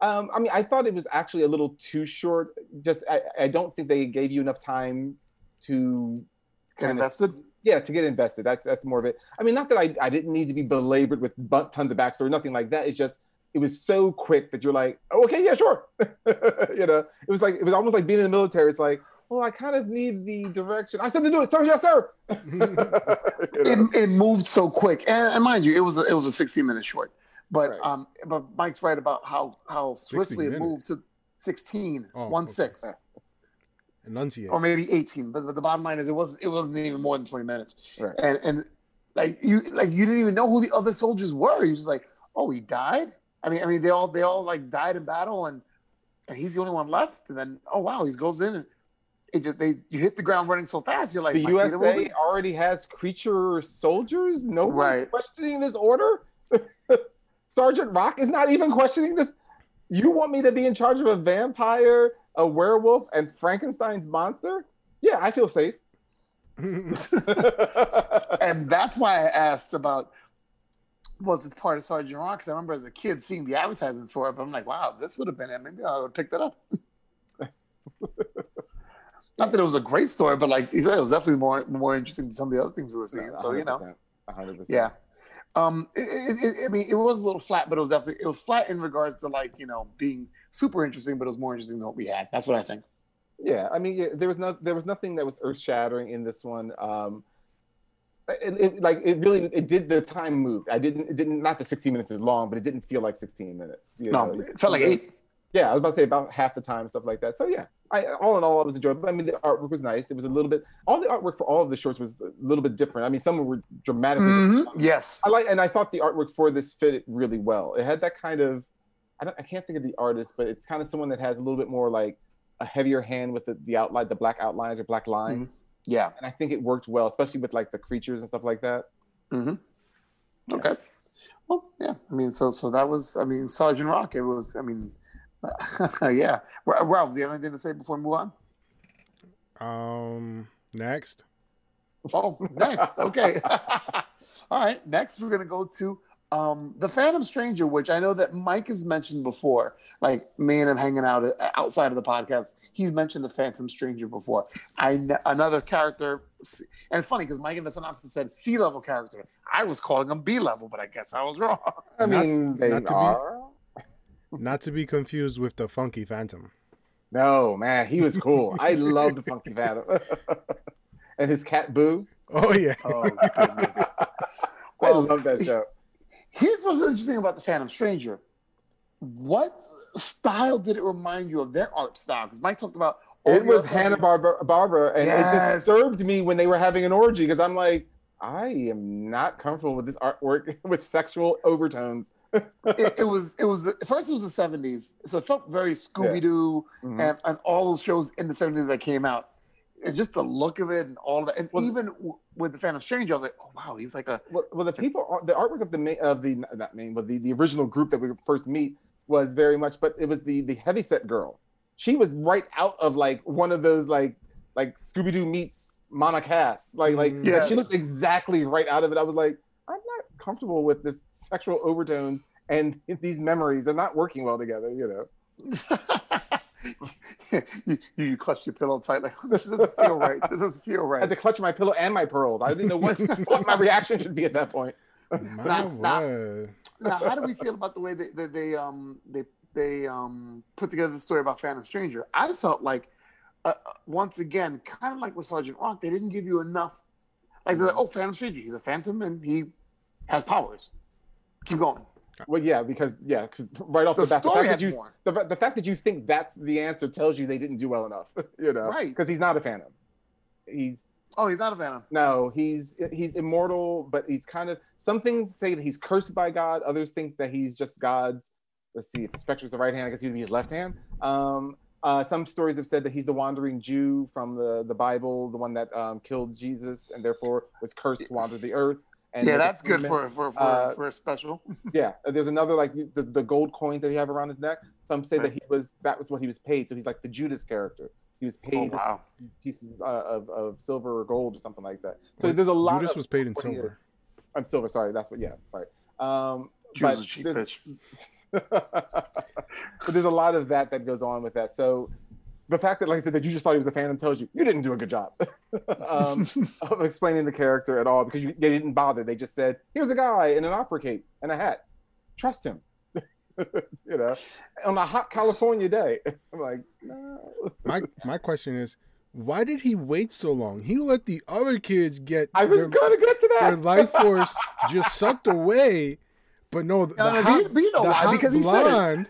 Speaker 3: um, I mean, I thought it was actually a little too short. Just I, I don't think they gave you enough time to
Speaker 2: get invested.
Speaker 3: Of, Yeah, to get invested. That's that's more of it. I mean, not that I, I didn't need to be belabored with tons of backstory, nothing like that. It's just it was so quick that you're like, oh, okay, yeah, sure. you know, it was like it was almost like being in the military. It's like, well, I kind of need the direction. I said to do it, sir, yes, sir. You know?
Speaker 2: it, it moved so quick, and, and mind you, it was a, it was a 16 minute short. But
Speaker 3: Right.
Speaker 2: um, but Mike's right about how how swiftly it moved to 16,
Speaker 4: Oh,
Speaker 2: one
Speaker 4: okay.
Speaker 2: six,
Speaker 4: Enunciate.
Speaker 2: or maybe 18. But, but the bottom line is, it wasn't it wasn't even more than 20 minutes.
Speaker 3: Right.
Speaker 2: And and like you like you didn't even know who the other soldiers were. You just like, oh, he died. I mean, I mean, they all they all like died in battle, and and he's the only one left. And then oh wow, he goes in and. It just they you hit the ground running so fast. You're like
Speaker 3: the
Speaker 2: "My feet are
Speaker 3: USA already has creature soldiers. No one's
Speaker 2: Right.
Speaker 3: questioning this order. Sergeant Rock is not even questioning this. You want me to be in charge of a vampire, a werewolf, and Frankenstein's monster? Yeah, I feel safe.
Speaker 2: and that's why I asked about was it part of Sergeant Rock? Because I remember as a kid seeing the advertisements for it, but I'm like, wow, this would have been it. Maybe I would pick that up. Not that it was a great story, but like you said, it was definitely more more interesting than some of the other things we were seeing. So you know,
Speaker 3: 100%.
Speaker 2: yeah. Um, it, it, it, I mean, it was a little flat, but it was definitely it was flat in regards to like you know being super interesting, but it was more interesting than what we had. That's what I think.
Speaker 3: Yeah, I mean, yeah, there was no, there was nothing that was earth shattering in this one. Um, it, it, like it really, it did the time move. I didn't, it didn't. Not the 16 minutes is long, but it didn't feel like 16 minutes. you
Speaker 2: No,
Speaker 3: know?
Speaker 2: it felt like eight.
Speaker 3: Yeah, I was about to say about half the time, stuff like that. So yeah, I all in all, I was enjoyable. I mean, the artwork was nice. It was a little bit. All the artwork for all of the shorts was a little bit different. I mean, some were dramatically.
Speaker 2: Mhm. Yes.
Speaker 3: I like, and I thought the artwork for this fit really well. It had that kind of, I don't, I can't think of the artist, but it's kind of someone that has a little bit more like a heavier hand with the, the outline, the black outlines or black lines,
Speaker 2: Yeah.
Speaker 3: and I think it worked well, especially with like the creatures and stuff like that.
Speaker 2: Mm-hmm. Okay. Well, yeah. I mean, so so that was. I mean, Sergeant Rock. It was. I mean, yeah. Ra- Ralph, do you have anything to say before we move on?
Speaker 4: Um, next.
Speaker 2: Oh, next. Okay. All right. Next, we're gonna go to um the Phantom Stranger, which I know that Mike has mentioned before. Like me and him hanging out uh, outside of the podcast, he's mentioned the Phantom Stranger before. I kn- another character, and it's funny because Mike in the synopsis said C level character. I was calling him B level, but I guess I was wrong.
Speaker 3: I
Speaker 4: Not-
Speaker 3: mean, they
Speaker 4: not to be-
Speaker 3: are.
Speaker 4: Not to be confused with the Funky Phantom.
Speaker 3: No, man, he was cool. I loved the Funky Phantom and his cat Boo.
Speaker 4: Oh yeah.
Speaker 2: Oh goodness.
Speaker 3: I love that show.
Speaker 2: Here's what's interesting about the Phantom Stranger. What style did it remind you of their art style? Because Mike talked about all
Speaker 3: It was
Speaker 2: art
Speaker 3: Hanna
Speaker 2: styles.
Speaker 3: Barbera, Barbara, and
Speaker 2: Yes.
Speaker 3: it disturbed me when they were having an orgy because I'm like, I am not comfortable with this artwork with sexual overtones.
Speaker 2: It, it was it was first it was the 70s so it felt very scooby-doo
Speaker 3: Mhm.
Speaker 2: and, and all those shows in the 70s that came out and just the look of it and all that and
Speaker 3: Well-
Speaker 2: even w- with the phantom stranger i was like oh wow he's like a
Speaker 3: Well, well, the people, the artwork of the main, of the not main, but the, the original group that we first meet was very much, but it was the the heavyset girl. She was right out of like one of those like like Scooby Doo meets Mama Cass. Like like
Speaker 4: Mm.
Speaker 3: like,
Speaker 2: Yeah.
Speaker 3: she looked exactly right out of it. I was like, I'm not comfortable with this sexual overtones and these memories. They're not working well together. You know.
Speaker 2: you, you clutch your pillow tight like this doesn't feel right this doesn't feel right.
Speaker 3: I had to clutch my pillow and my pearls. I didn't know what, what my reaction should be at that point.
Speaker 4: My
Speaker 2: Nah, nah.
Speaker 4: word.
Speaker 2: now how do we feel about the way they, they, they um they they um put together the story about phantom stranger i felt like uh, uh, once again kind of like with sergeant rock they didn't give you enough like they're like oh phantom stranger he's a phantom and he has powers keep going
Speaker 3: Well, yeah, because yeah, because right off
Speaker 2: the
Speaker 3: the, bat, the
Speaker 2: story
Speaker 3: fact that
Speaker 2: has
Speaker 3: you
Speaker 2: more
Speaker 3: the, the fact that you think that's the answer tells you they didn't do well enough, you know,
Speaker 2: Right.
Speaker 3: Because he's not a phantom. He's
Speaker 2: oh he's not a phantom
Speaker 3: no, he's he's immortal, but he's kind of some things say that he's cursed by God. Others think that he's just God's. Let's see, if the spectre's the right hand, I guess he'd be his left hand. Um, uh, some stories have said that he's the wandering Jew from the the Bible, the one that um, killed Jesus and therefore was cursed to wander the earth. And
Speaker 2: yeah that's good for for for,
Speaker 3: uh,
Speaker 2: for a special
Speaker 3: yeah, there's another like the, the gold coins that he have around his neck. Some say that he was that was what he was paid. So he's like the Judas character. He was
Speaker 2: oh
Speaker 3: paid
Speaker 2: wow
Speaker 3: these pieces uh, of, of silver or gold or something like that. So there's a lot
Speaker 4: Judas
Speaker 3: of
Speaker 4: was paid in
Speaker 3: what he is.
Speaker 4: silver.
Speaker 3: I'm silver. Sorry, that's what. Yeah, sorry. Um,
Speaker 2: Judas
Speaker 3: but
Speaker 2: a cheap bitch
Speaker 3: but there's a lot of that that goes on with that. So the fact that, like I said, that you just thought he was a fan tells you you didn't do a good job um, of explaining the character at all because you, they didn't bother. They just said, "Here's a guy in an opera cape and a hat. Trust him." you know, on a hot California day. I'm like, no.
Speaker 4: My my question is, why did he wait so long? He let the other kids get
Speaker 3: I was
Speaker 4: their,
Speaker 3: going to get to that.
Speaker 4: their life force just sucked away, but no, the,
Speaker 2: No, no,
Speaker 4: hot,
Speaker 2: but you- know
Speaker 4: the
Speaker 2: why,
Speaker 4: hot
Speaker 2: because he said it.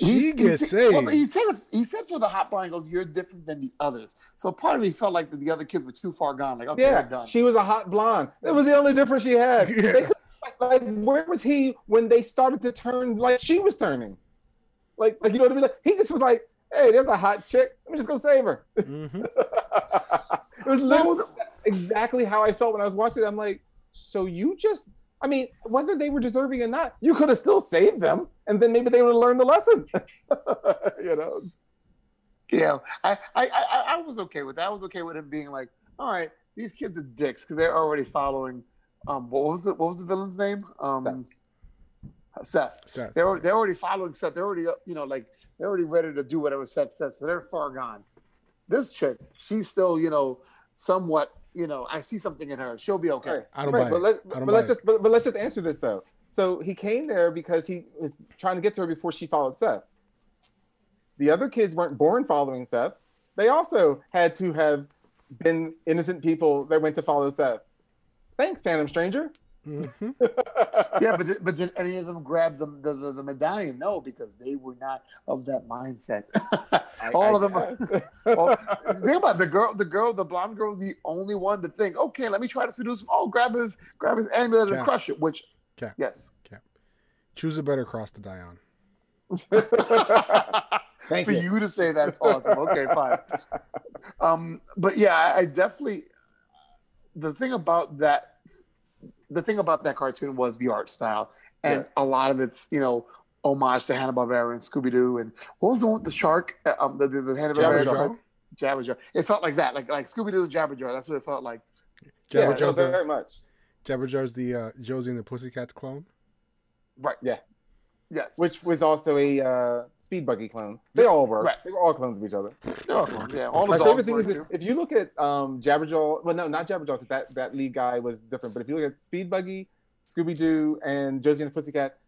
Speaker 4: Blonde, she
Speaker 2: He's-
Speaker 4: gets saved.
Speaker 2: Well, he said he said for the hot blind goes, "You're different than the others." So part of me felt like that the other kids were too far gone. Like, okay,
Speaker 3: yeah,
Speaker 2: done.
Speaker 3: she was a hot blonde. That was the only difference she had.
Speaker 4: Yeah.
Speaker 3: They could- like, where was he when they started to turn like she was turning? Like, like you know what I mean? Like, he just was like, "Hey, there's a hot chick. Let me just go save her."
Speaker 4: Mhm.
Speaker 3: it was literally exactly how I felt when I was watching it. I'm like, so you just, I mean, whether they were deserving or not, you could have still saved them, and then maybe they would have learned the lesson. you know?
Speaker 2: Yeah, I, I, I, I was okay with that. I was okay with him being like, "All right, these kids are dicks because they're already following." Um, what was the what was the villain's name? Um, Seth.
Speaker 4: Seth.
Speaker 2: They're they're already following Seth. They're already you know like they're already ready to do whatever Seth says. So they're far gone. This chick, she's still you know somewhat you know I see something in her. She'll be okay.
Speaker 3: Right.
Speaker 4: I don't
Speaker 3: right,
Speaker 4: buy
Speaker 3: but
Speaker 4: it.
Speaker 3: Let,
Speaker 4: I don't
Speaker 3: but let's
Speaker 4: it.
Speaker 3: just but, but let's just answer this though. So he came there because he was trying to get to her before she followed Seth. The other kids weren't born following Seth. They also had to have been innocent people that went to follow Seth. Thanks, Phantom Stranger.
Speaker 4: Mhm.
Speaker 2: yeah, but but did any of them grab the the, the, the medallion? No, because they were not of that mindset.
Speaker 3: I-
Speaker 2: All
Speaker 3: I
Speaker 2: of them. Are, all, think about it, the girl. The girl, the blonde girl, was the only one to think. Okay, let me try to seduce him. Oh, grab his grab his amulet and crush it. Which,
Speaker 4: Cap.
Speaker 2: yes.
Speaker 4: Choose a better cross to die on.
Speaker 3: Thank
Speaker 2: For
Speaker 3: you.
Speaker 2: you to say that's awesome. Okay, fine. Um, but yeah, I, I definitely. The thing about that, the thing about that cartoon was the art style, and a lot of it's you know homage to Hanna Barbera and Scooby Doo, and what was the one with the shark? Uh, Um, the the, the Hanna Barbera
Speaker 4: Jabberjaw?
Speaker 2: Jabberjaw. It felt like that, like like Scooby Doo and Jabberjaw. That's what it felt like.
Speaker 3: yeah,
Speaker 4: Jabberjaw's
Speaker 3: no, very much.
Speaker 4: Jabberjaw's the uh, Josie and the Pussycats clone.
Speaker 2: Right.
Speaker 3: Yeah.
Speaker 2: Yes.
Speaker 3: Which was also a uh, speed buggy clone. They all were.
Speaker 2: Right.
Speaker 3: They were all clones of each other.
Speaker 2: Oh, yeah. All the
Speaker 3: My
Speaker 2: dogs
Speaker 3: favorite thing
Speaker 2: were
Speaker 3: is
Speaker 2: too.
Speaker 3: if you look at um, Jabberjaw, well, no, not Jabberjaw, because that, that lead guy was different. But if you look at Speed Buggy, Scooby Doo, and Josie and the Pussycat,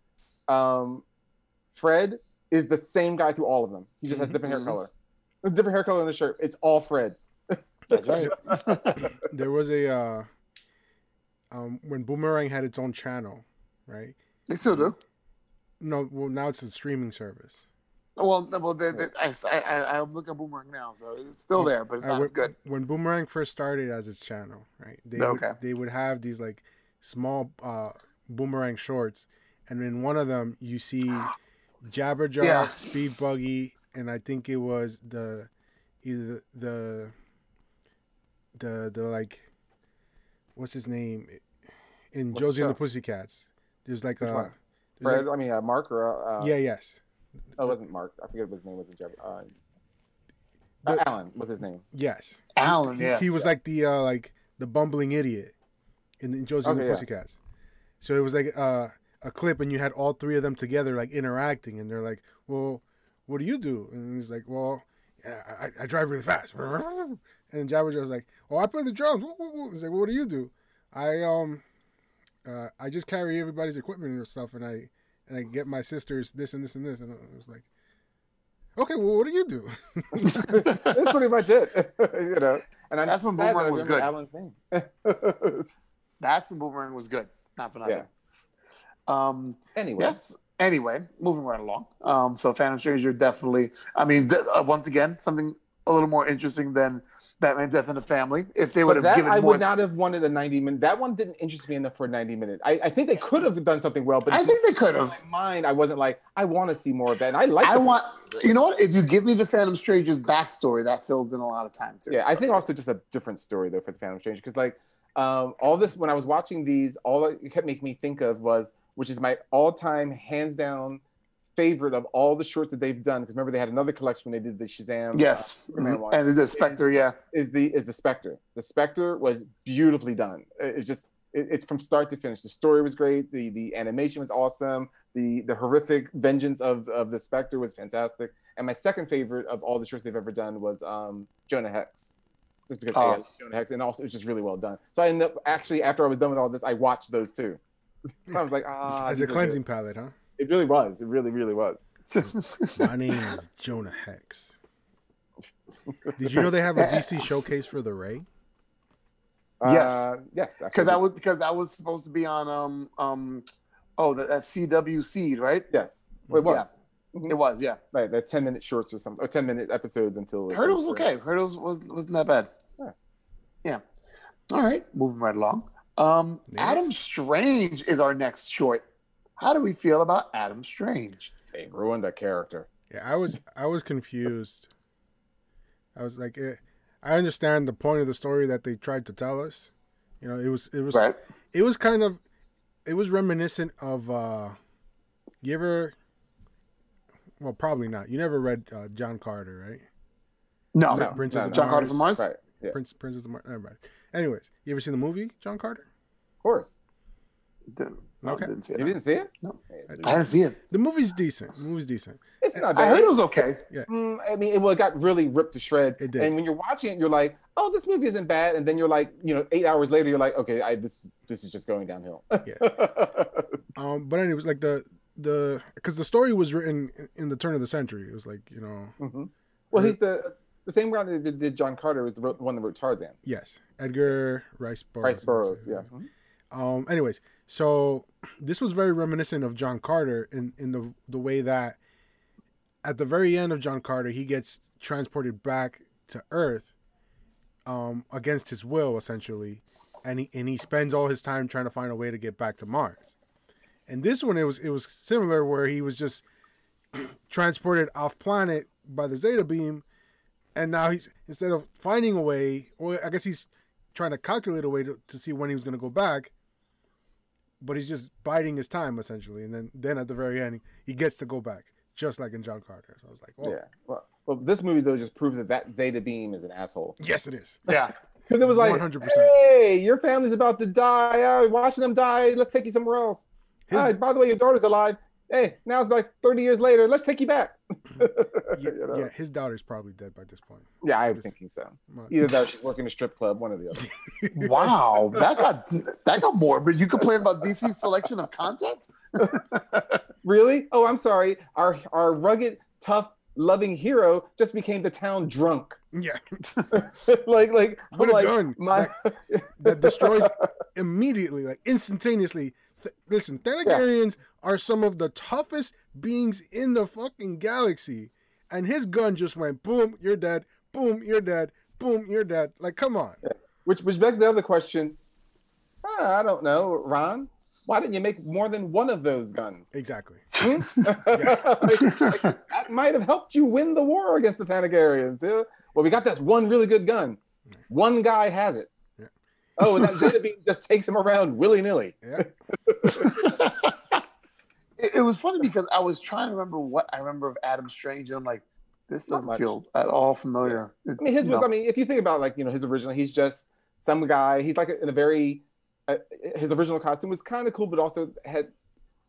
Speaker 3: um, Fred is the same guy through all of them. He just has different
Speaker 2: Mhm.
Speaker 3: hair color, a different hair color in the shirt. It's all Fred.
Speaker 2: That's right.
Speaker 4: There was a uh, um, when Boomerang had its own channel, right?
Speaker 2: they still do.
Speaker 4: No, well now it's a streaming service.
Speaker 2: Well, well, they, they, I, I, I'm looking at Boomerang now, so it's still there, but it's
Speaker 4: Uh,
Speaker 2: not
Speaker 4: when,
Speaker 2: as good.
Speaker 4: When Boomerang first started as its channel, right? They
Speaker 2: Okay.
Speaker 4: would, they would have these like small uh, Boomerang shorts, and in one of them you see Jabberjaw,
Speaker 2: Yeah.
Speaker 4: Speed Buggy, and I think it was the either the the the like what's his name in
Speaker 3: What's
Speaker 4: Josie and the? Pussycats. There's like
Speaker 3: Which
Speaker 4: a
Speaker 3: one?
Speaker 4: There's
Speaker 3: Fred,
Speaker 4: like-
Speaker 3: I mean, uh, Mark or uh,
Speaker 4: yeah, yes,
Speaker 3: Oh, it wasn't Mark. I forget what his name was in Jabber. Uh,
Speaker 4: The-
Speaker 3: uh, Alan was his name.
Speaker 4: yes.
Speaker 2: Alan,
Speaker 4: He,
Speaker 2: yes.
Speaker 4: he was like the uh, like the bumbling idiot in, in Josie and the
Speaker 3: Okay, yeah.
Speaker 4: Pussycats. So it was like uh, a clip, and you had all three of them together, like interacting, and they're like, "Well, what do you do?" And he's like, "Well, yeah, I, I drive really fast." And Jabberjaw was like, "Oh, I play the drums." Woo, woo, woo. He's like, well, "What do you do?" I um, uh, I just carry everybody's equipment and stuff, and I and I get my sisters this and this and this, and it was like, "Okay, well, what do you do?"
Speaker 3: That's pretty much it. you know, and I'm
Speaker 2: That's when Boomerang was good. That's when Boomerang was good. Not for nothing. Um,
Speaker 3: anyway,
Speaker 2: yes. Anyway, moving right along. Um, so Phantom Stranger definitely. I mean, th- uh, once again, something a little more interesting than Batman: Death in the Family. If they would
Speaker 3: but
Speaker 2: have
Speaker 3: that
Speaker 2: given
Speaker 3: I would not have wanted a 90 minute. That one didn't interest me enough for a 90 minute. I, I think they could have done something well, but
Speaker 2: I think they could have.
Speaker 3: in my mind, I wasn't like I want to see more of that. And I like.
Speaker 2: I want. You know what? If you give me the Phantom Stranger's backstory, that fills in a lot of time too.
Speaker 3: Yeah, I think also just a different story though for the Phantom Stranger because like um, all this when I was watching these, all it kept making me think of was which is my all-time hands down favorite of all the shorts that they've done. Because remember they had another collection when they did the Shazam.
Speaker 2: Yes,
Speaker 3: uh, Superman
Speaker 2: Mhm. and the Spectre. Yeah,
Speaker 3: is the is the Spectre. The Spectre was beautifully done. It- It's just it, it's from start to finish. The story was great. The the animation was awesome. The the horrific vengeance of of the Spectre was fantastic. And my second favorite of all the shorts they've ever done was um, Jonah Hex, just because
Speaker 2: Oh.
Speaker 3: I love Jonah Hex, and also it was just really well done. So I ended up actually after I was done with all this, I watched those too. I was like, ah,
Speaker 4: As a cleansing palate, huh?
Speaker 3: It really was. It really, really was.
Speaker 4: My name is Jonah Hex. Did you know they have a DC showcase for the Ray?
Speaker 2: Yes.
Speaker 3: Uh, yes.
Speaker 2: Because
Speaker 3: actually,
Speaker 2: that was because that was supposed to be on um um oh that, that CW seed right?
Speaker 3: yes. Well, it was.
Speaker 2: Yeah.
Speaker 3: Mhm.
Speaker 2: It was yeah.
Speaker 3: Right, they're ten minute shorts or something, or ten minute episodes until.
Speaker 2: Heard it was okay. Heard it was, was wasn't that bad.
Speaker 3: Yeah.
Speaker 2: Yeah. All right, moving right along. Um,
Speaker 4: Next.
Speaker 2: Adam Strange is our next short. How do we feel about Adam Strange?
Speaker 3: They ruined a character.
Speaker 4: Yeah, I was I was confused. I was like, eh, I understand the point of the story that they tried to tell us. You know, it was it was
Speaker 2: Right.
Speaker 4: it was kind of it was reminiscent of uh you ever well probably not. You never read uh, John Carter, right?
Speaker 2: No,
Speaker 4: No. Princess of
Speaker 2: John Carter from Mars.
Speaker 3: Right. Yeah.
Speaker 4: Prince Princess of Mar- everybody. Anyways, you ever seen the movie John Carter?
Speaker 3: Of course.
Speaker 2: Didn't, no,
Speaker 4: Okay.
Speaker 2: didn't see
Speaker 3: You didn't see it?
Speaker 2: No.
Speaker 3: Hey,
Speaker 2: I didn't see it.
Speaker 4: The movie's decent. The movie's decent.
Speaker 3: It's not bad.
Speaker 2: I
Speaker 3: bad.
Speaker 2: heard it was okay.
Speaker 3: Mm, I mean, it, well, it got really ripped to shreds.
Speaker 4: It did.
Speaker 3: And when you're watching it, you're like, "Oh, this movie isn't bad." And then you're like, you know, eight hours later, you're like, "Okay, I, this this is just going downhill."
Speaker 4: Yeah. Um, but anyways, like the the because the story was written in- in the turn of the century. It was like you know,
Speaker 3: Mm-hmm. Well, he's the the same guy that did John Carter was the one that wrote Tarzan.
Speaker 4: yes, Edgar Rice Burroughs.
Speaker 3: Bryce Burroughs, yeah. Mhm.
Speaker 4: Um. Anyways, so this was very reminiscent of John Carter in in the the way that at the very end of John Carter, he gets transported back to Earth, um, against his will, essentially, and he and he spends all his time trying to find a way to get back to Mars. And this one, it was it was similar, where he was just transported off planet by the Zeta beam, and now he's instead of finding a way, or I guess he's trying to calculate a way to, to see when he was going to go back, but he's just biding his time essentially, and then then at the very end he gets to go back, just like in John Carter. So I was like, oh,
Speaker 3: Yeah. Well, well, this movie though just proves that that Zeta Beam is an asshole.
Speaker 4: yes, it is.
Speaker 2: Yeah.
Speaker 3: Because it was like,
Speaker 4: 100%.
Speaker 3: hey, your family's about to die. Oh, watching them die. Let's take you somewhere else.
Speaker 4: His-
Speaker 3: Ah, by the way, your daughter's alive. Hey, now it's like 30 years later. Let's take you back. Mm-hmm.
Speaker 4: Yeah,
Speaker 3: You know?
Speaker 4: yeah, his daughter's probably dead by this point.
Speaker 3: Yeah, I'm
Speaker 4: Just-
Speaker 3: thinking so.
Speaker 4: Well, uh,
Speaker 3: Either that she's working a strip club, one or the other.
Speaker 2: Wow, that got that got morbid. You complain about DC's selection of content?
Speaker 3: really? Oh, I'm sorry. Our our rugged, tough, loving hero just became the town drunk.
Speaker 4: yeah,
Speaker 3: like like I'm
Speaker 4: a
Speaker 3: like,
Speaker 4: gun.
Speaker 3: My,
Speaker 4: that destroys immediately, like instantaneously. Th- listen, Thanagarians are some of the toughest beings in the fucking galaxy, and his gun just went boom, you're dead. Boom, you're dead. Boom, you're dead. Like, come on.
Speaker 3: which which begs the other question. Ah, I don't know, Rann. Why didn't you make more than one of those guns?
Speaker 4: Exactly.
Speaker 3: Hmm? Like, like, that might have helped you win the war against the Thanagarians. Yeah. Well, we got this one really good gun. One guy has it. Oh, and that Zeta beam just takes him around willy nilly.
Speaker 4: Yeah.
Speaker 2: it, it was funny because I was trying to remember what I remember of Adam Strange, and I'm like, this doesn't
Speaker 3: much.
Speaker 2: feel at all familiar. It-
Speaker 3: I mean, his was.
Speaker 2: no.
Speaker 3: I mean, if you think about like you know his original, he's just some guy. He's like in a very. Uh, his original costume was kind of cool, but also had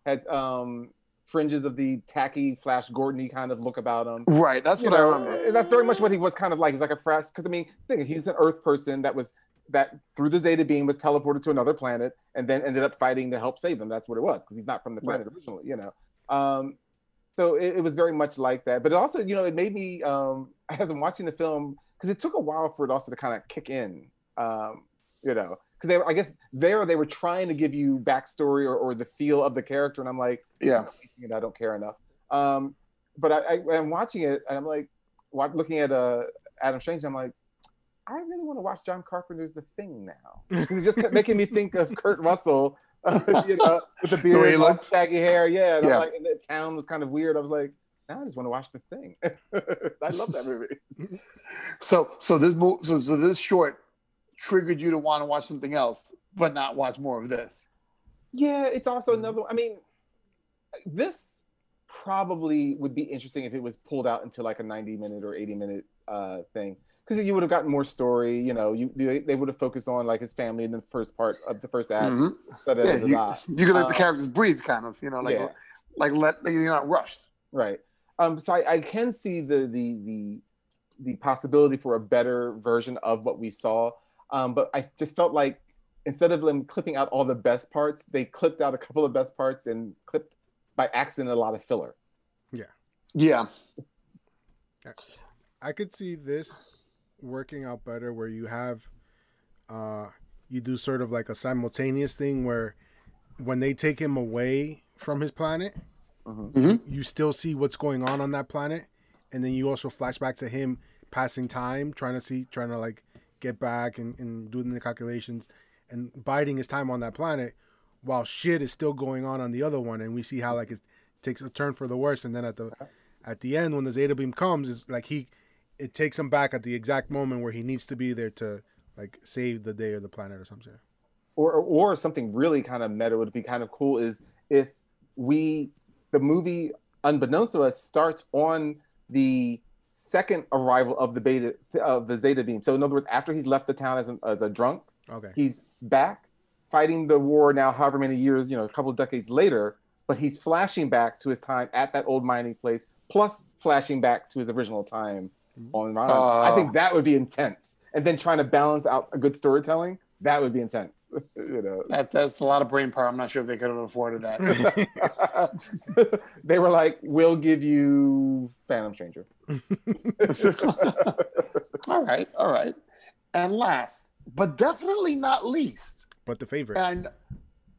Speaker 3: had um fringes of the tacky Flash Gordon kind of look about him.
Speaker 2: right. That's
Speaker 3: you
Speaker 2: what
Speaker 3: know,
Speaker 2: I remember.
Speaker 3: and that's very much what he was kind of like. He's like a fresh because I mean, think he's an Earth person that was that through the Zeta beam was teleported to another planet and then ended up fighting to help save them. That's what it was because he's not from the planet originally, you know. Um, so it, it was very much like that. But it also, you know, it made me um, as I'm watching the film because it took a while for it also to kind of kick in, um, you know. Because they were, I guess, there they were trying to give you backstory or, or the feel of the character, and I'm like,
Speaker 2: Yeah.
Speaker 3: you know, I don't care enough. Um, but I, I, I'm watching it and I'm like, looking at uh, Adam Strange. I'm like, I really want to watch John Carpenter's The Thing now. It's just kept making me think of Kurt Russell, you know, with the beard,
Speaker 2: he
Speaker 3: and
Speaker 2: looked.
Speaker 3: shaggy hair. Yeah, and,
Speaker 2: Yeah.
Speaker 3: like, and the town was kind of weird. I was like, now I just want to watch The Thing. I love that movie.
Speaker 2: So so this so, so this short triggered you to want to watch something else, but not watch more of this.
Speaker 3: Yeah, it's also another. I mean, this probably would be interesting if it was pulled out into like a 90 minute or 80 minute uh, thing because you would have gotten more story. You know, you they, they would have focused on like his family in the first part of the first act.
Speaker 2: Mhm.
Speaker 3: instead of
Speaker 2: Yeah, you,
Speaker 3: dot.
Speaker 2: you can let the
Speaker 3: Uh,
Speaker 2: characters breathe, kind of. You know, like
Speaker 3: yeah.
Speaker 2: like let you're not rushed.
Speaker 3: Right. Um, so I, I can see the the the the possibility for a better version of what we saw. Um, but I just felt like instead of them clipping out all the best parts, they clipped out a couple of best parts and clipped by accident a lot of filler.
Speaker 2: Yeah. Yeah.
Speaker 4: I could see this working out better where you have uh you do sort of like a simultaneous thing where when they take him away from his planet,
Speaker 3: Mhm.
Speaker 4: you still see what's going on on that planet and then you also flash back to him passing time trying to see trying to like get back and, and doing the calculations and biding his time on that planet while shit is still going on on the other one and we see how like it takes a turn for the worse and then at the at the end when the zeta beam comes is like he it takes him back at the exact moment where he needs to be there to like save the day or the planet or something
Speaker 3: or or something really kind of meta would be kind of cool is if we the movie unbeknownst to us starts on the second arrival of the beta of the zeta beam. So in other words after he's left the town as a, as a drunk
Speaker 4: okay.
Speaker 3: he's back fighting the war now however many years you know a couple of decades later but he's flashing back to his time at that old mining place plus flashing back to his original time on Rann. I think uh. that would be intense and then trying to balance out a good storytelling that would be intense you know
Speaker 2: That that's a lot of brain power. I'm not sure if they could have afforded that.
Speaker 3: they were like, "We'll give you Phantom Stranger."
Speaker 2: all right, all right. And last, but definitely not least,
Speaker 4: but the favorite
Speaker 2: and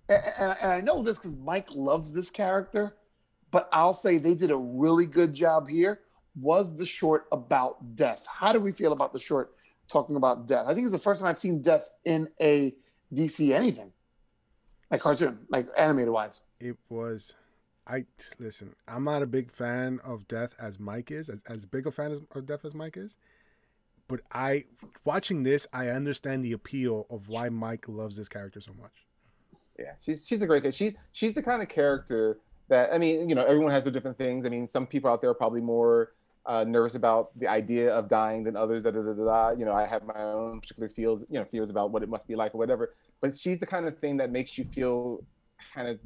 Speaker 2: and, and I know this because Mike loves this character, but I'll say they did a really good job here. Was the short about death? How do we feel about the short talking about death? I think it's the first time I've seen death in a DC anything, like cartoon, like animated wise.
Speaker 4: it was I listen. I'm not a big fan of Death as Mike is, as, as big a fan as, of Death as Mike is. But I, watching this, I understand the appeal of why Mike loves this character so much.
Speaker 3: Yeah, she's she's a great kid. She's she's the kind of character that I mean, you know, everyone has their different things. I mean, some people out there are probably more uh, nervous about the idea of dying than others. Da, da, da, da. You know, I have my own particular feels, you know, fears about what it must be like or whatever. But she's the kind of thing that makes you feel kind of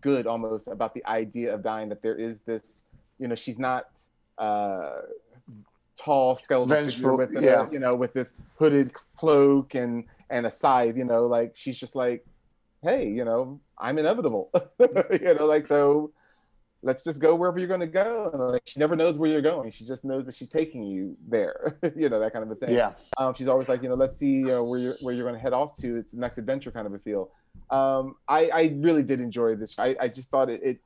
Speaker 3: good almost about the idea of dying. That there is this, you know, she's not uh, tall skeletal
Speaker 2: Vengeful,
Speaker 3: with, a,
Speaker 2: yeah.
Speaker 3: you know, with this hooded cloak and and a scythe. You know, like she's just like hey, you know, I'm inevitable. you know, like so let's just go wherever you're gonna go. And like she never knows where you're going. She just knows that she's taking you there. you know, that kind of a thing.
Speaker 2: Yeah,
Speaker 3: Um, she's always like, you know, let's see uh, where you're where you're gonna head off to. It's the next adventure kind of a feel. Um, I, I really did enjoy this. I, I just thought it, it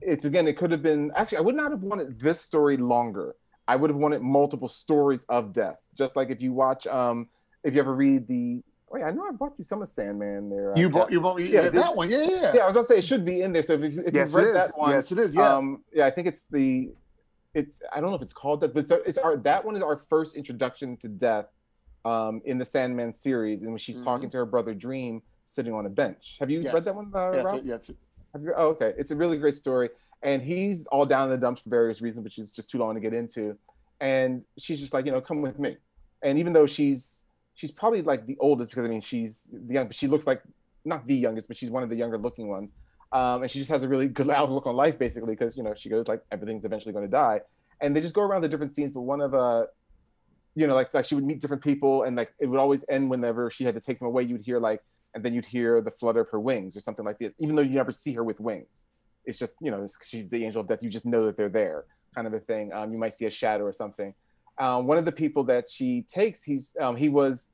Speaker 3: it's again, it could have been actually I would not have wanted this story longer. I would have wanted multiple stories of death. Just like if you watch um if you ever read the Wait, I know I bought you some of Sandman there.
Speaker 2: you bought you bought
Speaker 3: Yeah,
Speaker 2: yeah, that one. Yeah, yeah.
Speaker 3: Yeah, I was gonna say it should be in there. So if, you- if
Speaker 2: yes,
Speaker 3: you've read that one,
Speaker 2: Yes, it is. Yeah.
Speaker 3: um, yeah, I think it's the, it's I don't know if it's called that, but it's our that one is our first introduction to death, um, in the Sandman series, and when she's
Speaker 2: Mhm.
Speaker 3: talking to her brother Dream sitting on a bench. Have you
Speaker 2: Yes.
Speaker 3: read that one, uh,
Speaker 2: Yes,
Speaker 3: Ralph?
Speaker 2: it- yes,
Speaker 3: you, oh, okay. It's a really great story, and he's all down in the dumps for various reasons, which is just too long to get into. And she's just like, you know, come with me. And even though she's she's probably like the oldest, because I mean, she's the young, but she looks like not the youngest, but she's one of the younger looking ones. Um, and she just has a really good outlook on life, basically, because you know she goes like everything's eventually going to die. And they just go around the different scenes, but one of uh, you know, like like she would meet different people, and like it would always end whenever she had to take them away. You'd hear like and then you'd hear the flutter of her wings or something like that, even though you never see her with wings. It's just, you know, she's the angel of death. You just know that they're there, kind of a thing. Um, you might see a shadow or something. Um, one of the people that she takes, he's um, he was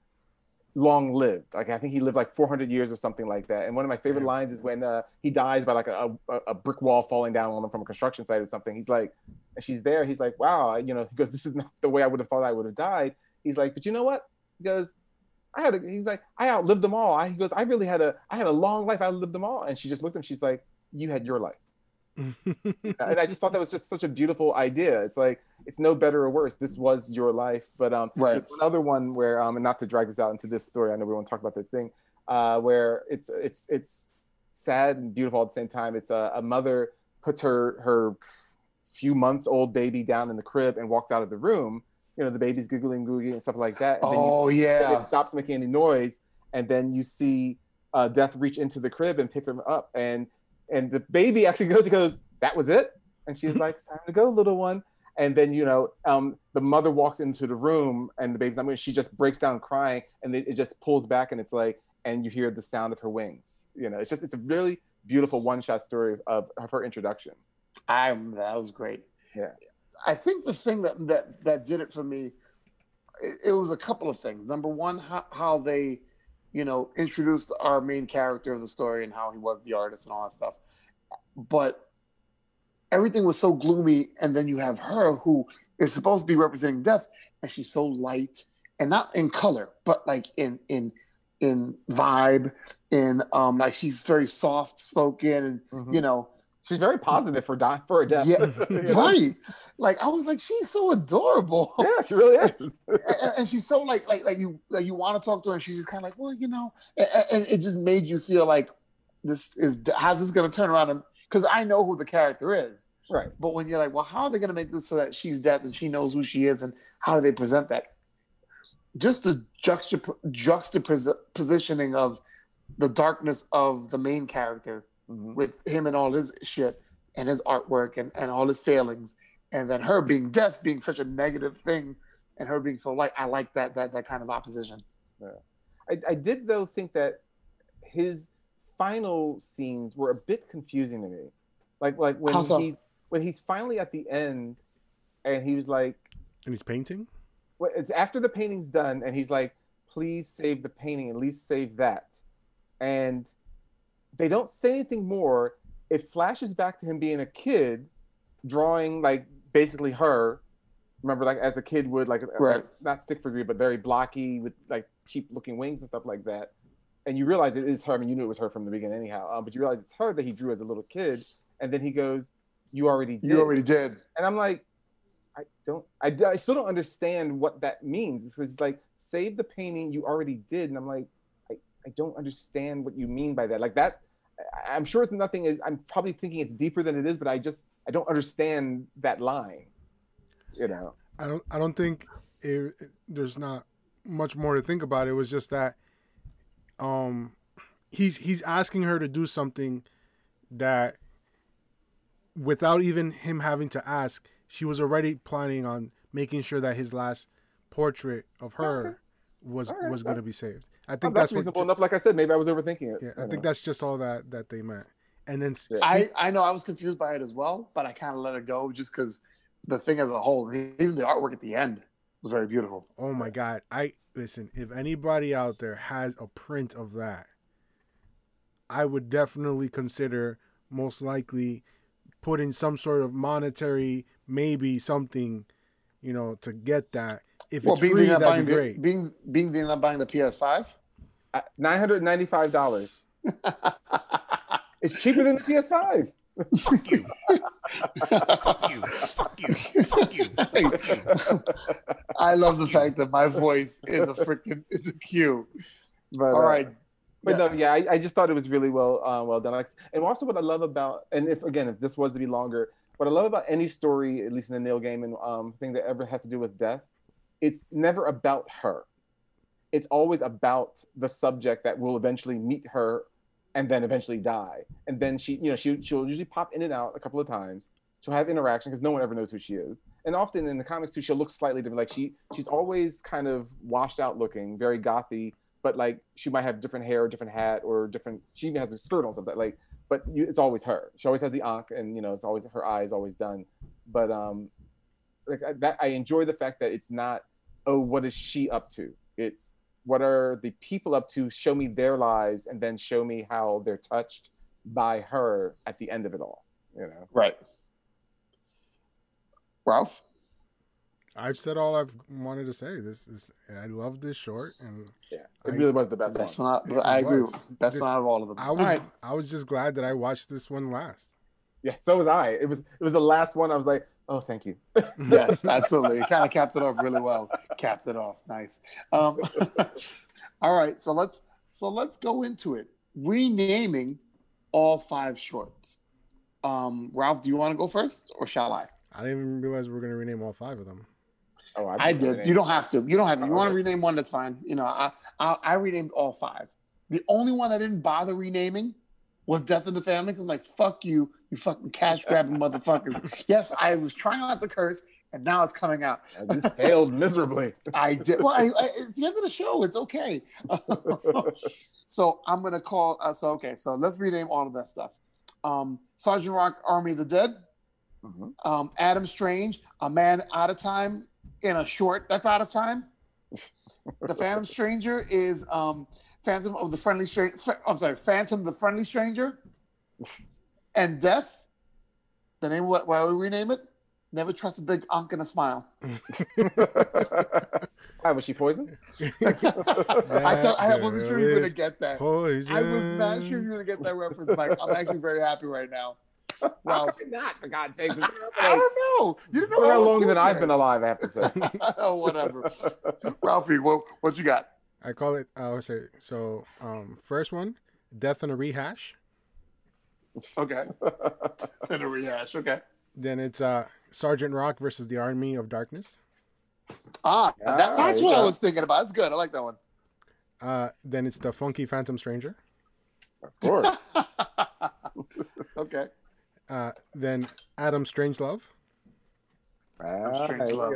Speaker 3: long lived. Like I think he lived like 400 years or something like that. And one of my favorite lines is when uh, he dies by like a, a, a brick wall falling down on him from a construction site or something. He's like, and she's there. He's like, wow, you know, he goes, this is not the way I would have thought I would have died. He's like, but you know what? He goes, I had a, he's like, I outlived them all. I, he goes, I really had a, I had a long life. I lived them all. And she just looked at him. She's like, you had your life. and I just thought that was just such a beautiful idea. It's like, it's no better or worse. This was your life. But um,
Speaker 2: Right.
Speaker 3: there's one one where, um, and not to drag this out into this story, I know we want to talk about the thing, uh, where it's, it's, it's sad and beautiful at the same time. It's a, a mother puts her, her few months old baby down in the crib and walks out of the room. You know, the baby's giggling, googly, and stuff like that. And then you
Speaker 2: Oh yeah.
Speaker 3: it stops making any noise and then you see uh, death reach into the crib and pick him up and and the baby actually goes he goes that was it And she was like, "It's time to go, little one." And then you know, um, the mother walks into the room, and the baby's not moving. She just breaks down crying, and it, it just pulls back, and it's like, and you hear the sound of her wings. You know, it's just it's a really beautiful one-shot story of, of her introduction.
Speaker 2: I that was great.
Speaker 3: Yeah.
Speaker 2: I think the thing that that that did it for me, it, it was a couple of things. Number one, how, how they, you know, introduced our main character of the story and how he was the artist and all that stuff. But everything was so gloomy, and then you have her who is supposed to be representing death, and she's so light and not in color, but like in in in vibe, in um like she's very soft spoken, and
Speaker 3: Mhm.
Speaker 2: you know
Speaker 3: She's very positive for di- for a death.
Speaker 2: Yeah, right. Like i was like she's so adorable.
Speaker 3: Yeah, she really is.
Speaker 2: and, and she's so like like like you like you want to talk to her and she's just kind of like well you know and, and it just made you feel like this is how's this going to turn around? Because i know who the character is.
Speaker 3: Right.
Speaker 2: but when you're like well how are they going to make this so that she's deaf and she knows who she is and how do they present that? Just the juxtap- juxtapositioning of the darkness of the main character
Speaker 3: Mhm.
Speaker 2: with him and all his shit and his artwork and, and all his failings and then her being deaf being such a negative thing and her being so light i like that that that kind of opposition
Speaker 3: I, I did though think that his final scenes were a bit confusing to me. Like like when
Speaker 2: so?
Speaker 3: he when he's finally at the end and he was like
Speaker 4: And he's painting.
Speaker 3: well, it's after the painting's done and he's like please save the painting at least save that and they don't say anything more it flashes back to him being a kid drawing like basically her remember like as a kid would like,
Speaker 2: Right.
Speaker 3: like not stick figure but very blocky with like cheap looking wings and stuff like that and you realize it is her i mean you knew it was her from the beginning anyhow um, but you realize it's her that he drew as a little kid and then he goes you already did
Speaker 2: you already did
Speaker 3: and I'm like, I don't, I, I still don't understand what that means. It's, it's like, save the painting you already did. And I'm like, I, I don't understand what you mean by that. Like that, I'm sure it's nothing, I'm probably thinking it's deeper than it is, but I just, I don't understand that line, you know?
Speaker 4: I don't. I don't think it, it- there's not much more to think about. It was just that, um, he's he's asking her to do something that, without even him having to ask, she was already planning on making sure that his last portrait of her
Speaker 3: Okay.
Speaker 4: was
Speaker 3: right,
Speaker 4: was going to be saved. I
Speaker 3: Oh,
Speaker 4: think
Speaker 3: that's,
Speaker 4: that's, what.
Speaker 3: reasonable enough. Like I said, maybe I was overthinking it.
Speaker 4: Yeah, I
Speaker 3: you
Speaker 4: think
Speaker 3: know?
Speaker 4: that's just all that that they meant. And then
Speaker 3: Yeah.
Speaker 2: I, I know I was confused by it as well, but I kind of let it go just because the thing as a whole, even the artwork at the end was very beautiful.
Speaker 4: Oh my god. I listen, if anybody out there has a print of that, I would definitely consider most likely putting some sort of monetary maybe something, you know, to get that. If
Speaker 2: Well,
Speaker 4: it's
Speaker 2: being
Speaker 4: free, that'd
Speaker 2: buying
Speaker 4: be
Speaker 2: the,
Speaker 4: great.
Speaker 2: being being they're not buying the PS5.
Speaker 3: I- $995. It's cheaper than the PS5.
Speaker 5: Fuck you. Fuck you. Fuck you. Fuck you.
Speaker 2: I love the fact that my voice is a freaking it's a cue.
Speaker 3: But,
Speaker 2: All
Speaker 3: uh,
Speaker 2: right.
Speaker 3: But
Speaker 2: Yes.
Speaker 3: no, yeah, I, I just thought it was really well uh, well done. And also what I love about, and if again, if this was to be longer, what I love about any story, at least in the Neil Gaiman um, thing that ever has to do with death, it's never about her. It's always about the subject that will eventually meet her, and then eventually die. And then she, you know, she she'll usually pop in and out a couple of times. She'll have interaction because no one ever knows who she is. And often in the comics too, she'll look slightly different. Like she she's always kind of washed out looking, very gothy, but like she might have different hair, different hat, or different. She even has a skirt on something. Like, but you, it's always her. She always has the ankh, and you know, it's always her eyes always done. But um, like I- that, I enjoy the fact that it's not, oh, what is she up to? It's what are the people up to? Show me their lives, and then show me how they're touched by her at the end of it all. You know.
Speaker 2: Right. Ralph?
Speaker 4: I've said all I've wanted to say. This is I love this short and
Speaker 3: Yeah, it
Speaker 4: I-
Speaker 3: really was the best,
Speaker 2: Best
Speaker 3: one.
Speaker 2: one out, I agree.
Speaker 4: was.
Speaker 2: Best
Speaker 4: This-
Speaker 2: one out of all of them.
Speaker 4: I
Speaker 2: All
Speaker 4: was
Speaker 2: right.
Speaker 4: I was just glad that I watched this one last.
Speaker 3: Yeah, so was I. It was it was the last one. I was like, oh, thank you.
Speaker 2: yes, absolutely. It kind of capped it off really well. Capped it off. Nice. Um, all right, so let's so let's go into it. Renaming all five shorts. Um, Ralph, do you want to go first, or shall I?
Speaker 4: I didn't even realize we were gonna rename all five of them.
Speaker 3: Oh,
Speaker 2: I did. You don't have to. You don't have to. You want to
Speaker 3: Okay.
Speaker 2: rename one? That's fine. You know, I, I I renamed all five. The only one I didn't bother renaming was Death in the Family. Cause I'm like, fuck you. You fucking cash grabbing motherfuckers. Yes, I was trying not to curse, and now it's coming out.
Speaker 3: You failed miserably.
Speaker 2: I did. Well, I, I, at the end of the show, it's okay. so I'm gonna call. Uh, so okay. So let's rename all of that stuff. Um, Sergeant Rock, Army of the Dead.
Speaker 3: Mhm.
Speaker 2: Um, Adam Strange, a man out of time in a short that's out of time. The Phantom Stranger is um, Phantom of the Friendly Stranger. I'm sorry, Phantom the Friendly Stranger. And Death. The name. What? Why would we rename it? Never trust a big ankh and a smile.
Speaker 3: Why was she poisoned?
Speaker 2: I thought I wasn't sure you were gonna get that.
Speaker 4: Poison.
Speaker 2: I was not sure you were gonna get that reference, Mike. I'm actually very happy right now.
Speaker 3: How
Speaker 2: Ralph,
Speaker 3: come not, for God's sake?
Speaker 2: I don't know. You didn't know
Speaker 3: For how
Speaker 2: LL
Speaker 3: longer than I've been alive, I have to say.
Speaker 2: oh, whatever. Ralphie, what what you got?
Speaker 4: I call it. I would say so. Um, first one, death in a rehash.
Speaker 2: Okay. In a rehash. Okay.
Speaker 4: Then it's uh Sergeant Rock versus the Army of Darkness.
Speaker 2: Ah,
Speaker 3: Ah,
Speaker 2: that, that's
Speaker 3: there you
Speaker 2: what I was thinking about. It's good. I like that one.
Speaker 4: Uh, then it's the Funky Phantom Stranger.
Speaker 3: Of course.
Speaker 2: okay.
Speaker 4: Uh, then Adam Strangelove.
Speaker 3: Ah,
Speaker 2: Strange love.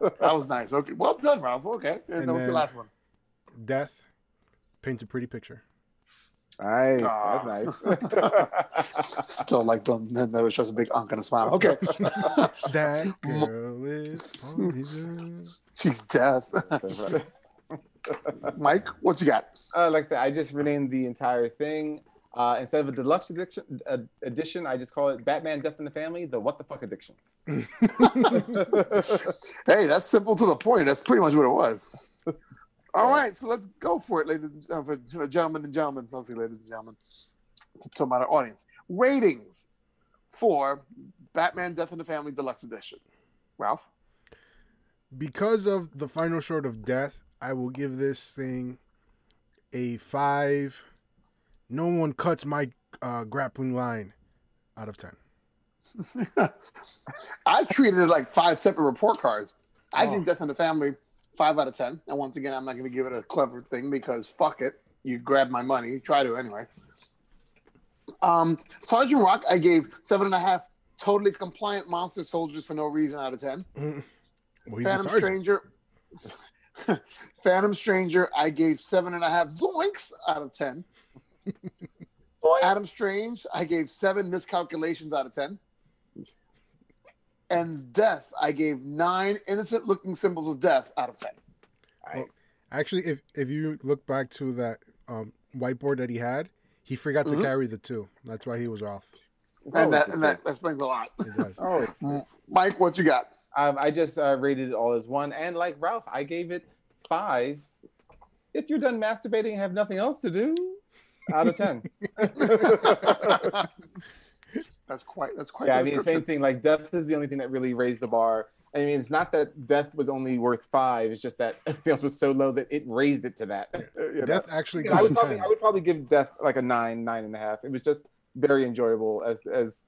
Speaker 2: That was nice. Okay. Well done, Ralph. Okay. And,
Speaker 4: And
Speaker 2: then what's the last one?
Speaker 4: Death paints a pretty picture.
Speaker 3: Nice. That's nice.
Speaker 2: Still like don't never trust a big ankh and a smile. Okay.
Speaker 4: That girl is poison.
Speaker 2: She's death. Mike, what you got?
Speaker 3: uh, like I said, I just renamed the entire thing. Uh, instead of a deluxe edition, uh, edition, I just call it Batman Death in the Family, the What the Fuck Addiction.
Speaker 2: Hey, that's simple to the point. That's pretty much what it was. All right, so let's go for it, ladies and uh, for, for gentlemen and gentlemen. Say ladies and gentlemen. Talking about our audience. Ratings for Batman Death in the Family Deluxe Edition. Ralph?
Speaker 4: Because of the final short of death, I will give this thing a five. No one cuts my uh, grappling line out of ten.
Speaker 2: I treated it like five separate report cards. I
Speaker 4: Oh.
Speaker 2: give Death in the Family five out of ten. And once again, I'm not going to give it a clever thing because fuck it. You grab my money. Try to anyway. Um, Sergeant Rock, I gave seven and a half totally compliant monster soldiers for no reason out of ten.
Speaker 4: Well, he's a
Speaker 2: Phantom. Stranger. Phantom Stranger, I gave seven and a half zoinks out of ten. Adam Strange, I gave seven miscalculations out of ten. And Death, I gave nine innocent looking symbols of death out of ten.
Speaker 3: Nice.
Speaker 4: Actually, if if you look back to that um, whiteboard that he had, he forgot
Speaker 2: Mhm.
Speaker 4: to carry the two. That's why he was off.
Speaker 2: And, that,
Speaker 3: Oh,
Speaker 2: and that, that explains a lot.
Speaker 4: It does.
Speaker 3: oh,
Speaker 2: Mike, what you got?
Speaker 3: Um, I just uh, rated it all as one, and like Ralph, I gave it five. If you're done masturbating and have nothing else to do, out of ten.
Speaker 2: That's quite. That's quite.
Speaker 3: yeah, I mean, same thing. Like death is the only thing that really raised the bar. I mean, it's not that death was only worth five; it's just that everything else was so low that it raised it to that. You know?
Speaker 4: Death actually
Speaker 3: I
Speaker 4: got
Speaker 3: would
Speaker 4: a
Speaker 3: probably. I would probably give death like a nine, nine and a half. It was just very enjoyable, as as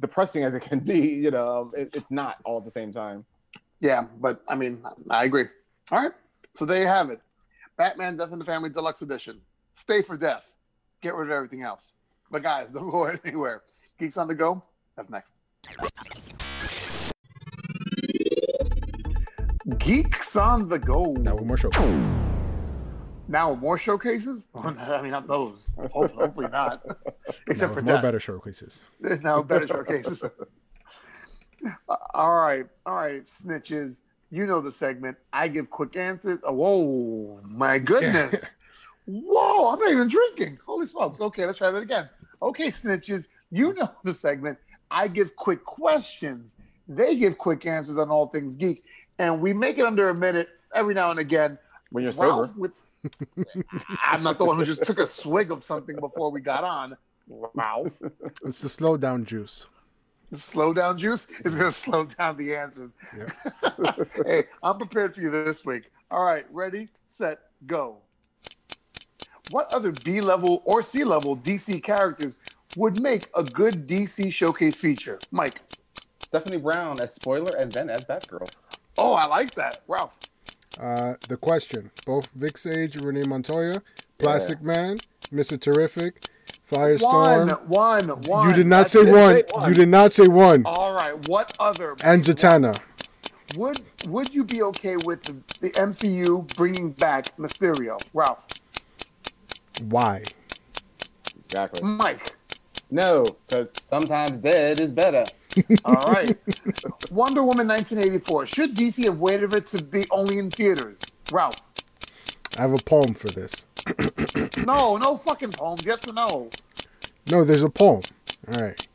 Speaker 3: depressing as it can be. You know, um, it, it's not all at the same time.
Speaker 2: Yeah, but I mean, I agree. All right, so there you have it. Batman: Death in the Family Deluxe Edition. Stay for death. Get rid of everything else. But guys, don't go anywhere. Geeks on the go. That's next. Geeks on the go.
Speaker 4: Now with more showcases.
Speaker 2: Now more showcases. I mean, not those. Hopefully, hopefully not. Except for
Speaker 4: with more
Speaker 2: that.
Speaker 4: better showcases.
Speaker 2: There's now better showcases. All right, all right, snitches. You know the segment. I give quick answers. Oh, whoa, my goodness. Whoa, I'm not even drinking. Holy smokes. Okay, let's try that again. Okay, snitches. You know the segment. I give quick questions. They give quick answers on all things geek. And we make it under a minute every now and again.
Speaker 3: When you're sober,
Speaker 2: with I'm not the one who just took a swig of something before we got on. Ralph.
Speaker 4: It's the slow down juice.
Speaker 2: slow down juice is going to slow down the answers. hey, I'm prepared for you this week. All right, ready, set, go. What other B level or C level DC characters would make a good DC showcase feature? Mike.
Speaker 3: Stephanie Brown as spoiler and then as Batgirl.
Speaker 2: Oh, I like that. Ralph.
Speaker 4: Uh, the question: Both Vic Sage, Renee Montoya, Plastic Man, Mister Terrific, Firestorm.
Speaker 2: one, one.
Speaker 4: You did not
Speaker 2: That's
Speaker 4: say one.
Speaker 3: One.
Speaker 4: You did not say one.
Speaker 2: All right. What other?
Speaker 4: And Zatanna.
Speaker 2: Would Would you be okay with the, the MCU bringing back Mysterio, Ralph,
Speaker 4: Why?
Speaker 3: Exactly.
Speaker 2: Mike?
Speaker 3: No, because sometimes dead is better.
Speaker 2: All right. Wonder Woman 1984. Should DC have waited for it to be only in theaters? Ralph.
Speaker 4: I have a poem for this.
Speaker 2: No, no fucking poems. Yes or no?
Speaker 4: No, there's a poem. All right.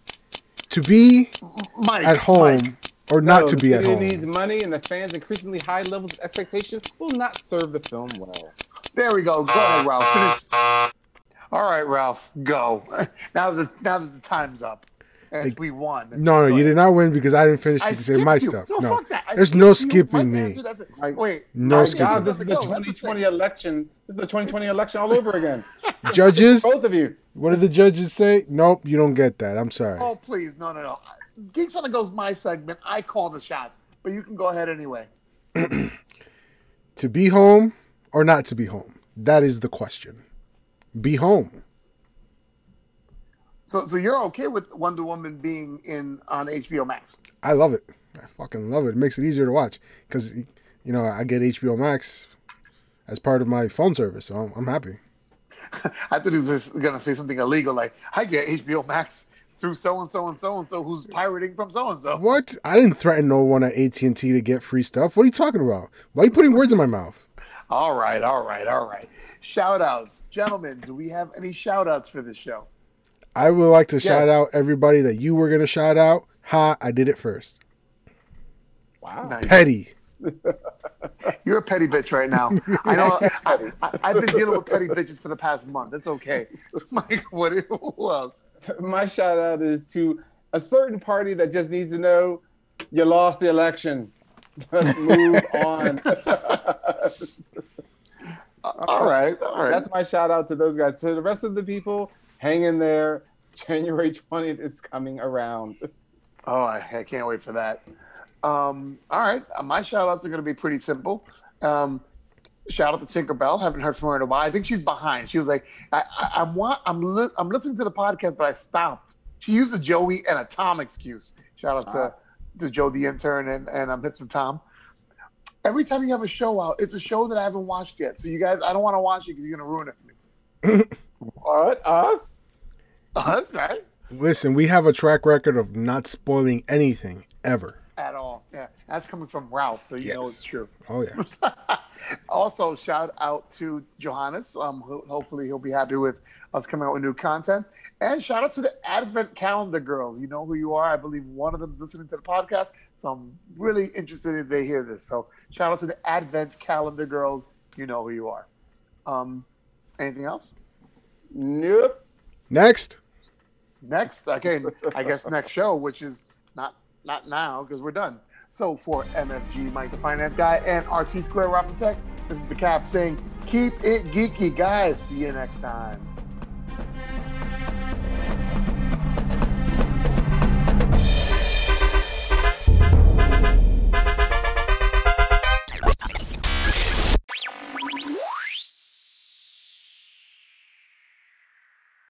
Speaker 4: To be
Speaker 2: Mike.
Speaker 4: at home
Speaker 2: Mike.
Speaker 4: or not
Speaker 3: No,
Speaker 4: to be at
Speaker 3: studio
Speaker 4: home.
Speaker 3: needs money, and the fans' increasingly high levels of expectation will not serve the film well.
Speaker 2: There we go. Go ahead, Ralph. Finish. All right, Ralph. Go. Now that now that the time's up, and we won.
Speaker 4: No, no, you did not win because I didn't finish
Speaker 2: I
Speaker 4: to say my
Speaker 2: you.
Speaker 4: stuff.
Speaker 2: No,
Speaker 4: No,
Speaker 2: fuck that. I
Speaker 4: there's no skipping me.
Speaker 2: answered, that's it. Wait,
Speaker 4: No skipping.
Speaker 3: Guys, this is the
Speaker 2: go. The
Speaker 3: 2020 election. This is the 2020 election all over again.
Speaker 4: Judges,
Speaker 3: Both of you.
Speaker 4: what did the judges say? Nope, you don't get that. I'm sorry.
Speaker 2: Oh please, no, no, no. Geeks on the Go's my segment. I call the shots, but you can go ahead anyway.
Speaker 4: To be home or not to be home? That is the question. Be home.
Speaker 2: So, so you're okay with Wonder Woman being in on HBO Max?
Speaker 4: I love it. I fucking love it. It makes it easier to watch because, you know, I get HBO Max as part of my phone service, so I'm, I'm happy.
Speaker 2: I thought he was just gonna say something illegal, like I get HBO Max through so and so and so and so who's pirating from so and so.
Speaker 4: What? I didn't threaten no one at AT and T to get free stuff. What are you talking about? Why are you putting words in my mouth?
Speaker 2: All right, all right, all right. Shout outs. Gentlemen, do we have any shout outs for this show?
Speaker 4: I would like to shout out everybody that you were gonna shout out. Ha! I did it first.
Speaker 3: Wow.
Speaker 2: Nice.
Speaker 4: Petty.
Speaker 2: You're a petty bitch right now. I know. I, I, I've been dealing with petty bitches for the past month. It's okay. Mike, what? Who else?
Speaker 3: My shout out is to a certain party that just needs to know you lost the election. Let's move on.
Speaker 2: All right, all right.
Speaker 3: That's my shout out to those guys. For the rest of the people, hang in there. January 20th is coming around.
Speaker 2: Oh, I, I can't wait for that. Um, all right, uh, my shout outs are going to be pretty simple. Um, shout out to Tinkerbell. Haven't heard from her in a while. I think she's behind. She was like, I, I, I'm I'm li- I'm listening to the podcast, but I stopped. She used a Joey and a Tom excuse. Shout out to to Joe the intern and and um, Hipster Tom. Every time you have a show out, it's a show that I haven't watched yet. So you guys, I don't want to watch it because you're going to ruin it for me.
Speaker 3: What? Us?
Speaker 2: Us, right.
Speaker 4: Listen, we have a track record of not spoiling anything ever.
Speaker 2: At all. Yeah, that's coming from Ralph, so you know it's true.
Speaker 4: Oh yeah.
Speaker 2: also, shout out to Johannes. Um, ho- hopefully, he'll be happy with us coming out with new content. And shout out to the Advent Calendar girls. You know who you are. I believe one of them's listening to the podcast. So I'm really interested if they hear this. So shout out to the Advent Calendar girls. You know who you are. Um, anything else?
Speaker 3: Nope.
Speaker 4: Next.
Speaker 2: Next, okay, I guess next show, which is not not now because we're done. So for MFG, Mike the Finance Guy, and RT Square Rapid Tech, this is the Cap saying, keep it geeky, guys. See you next time.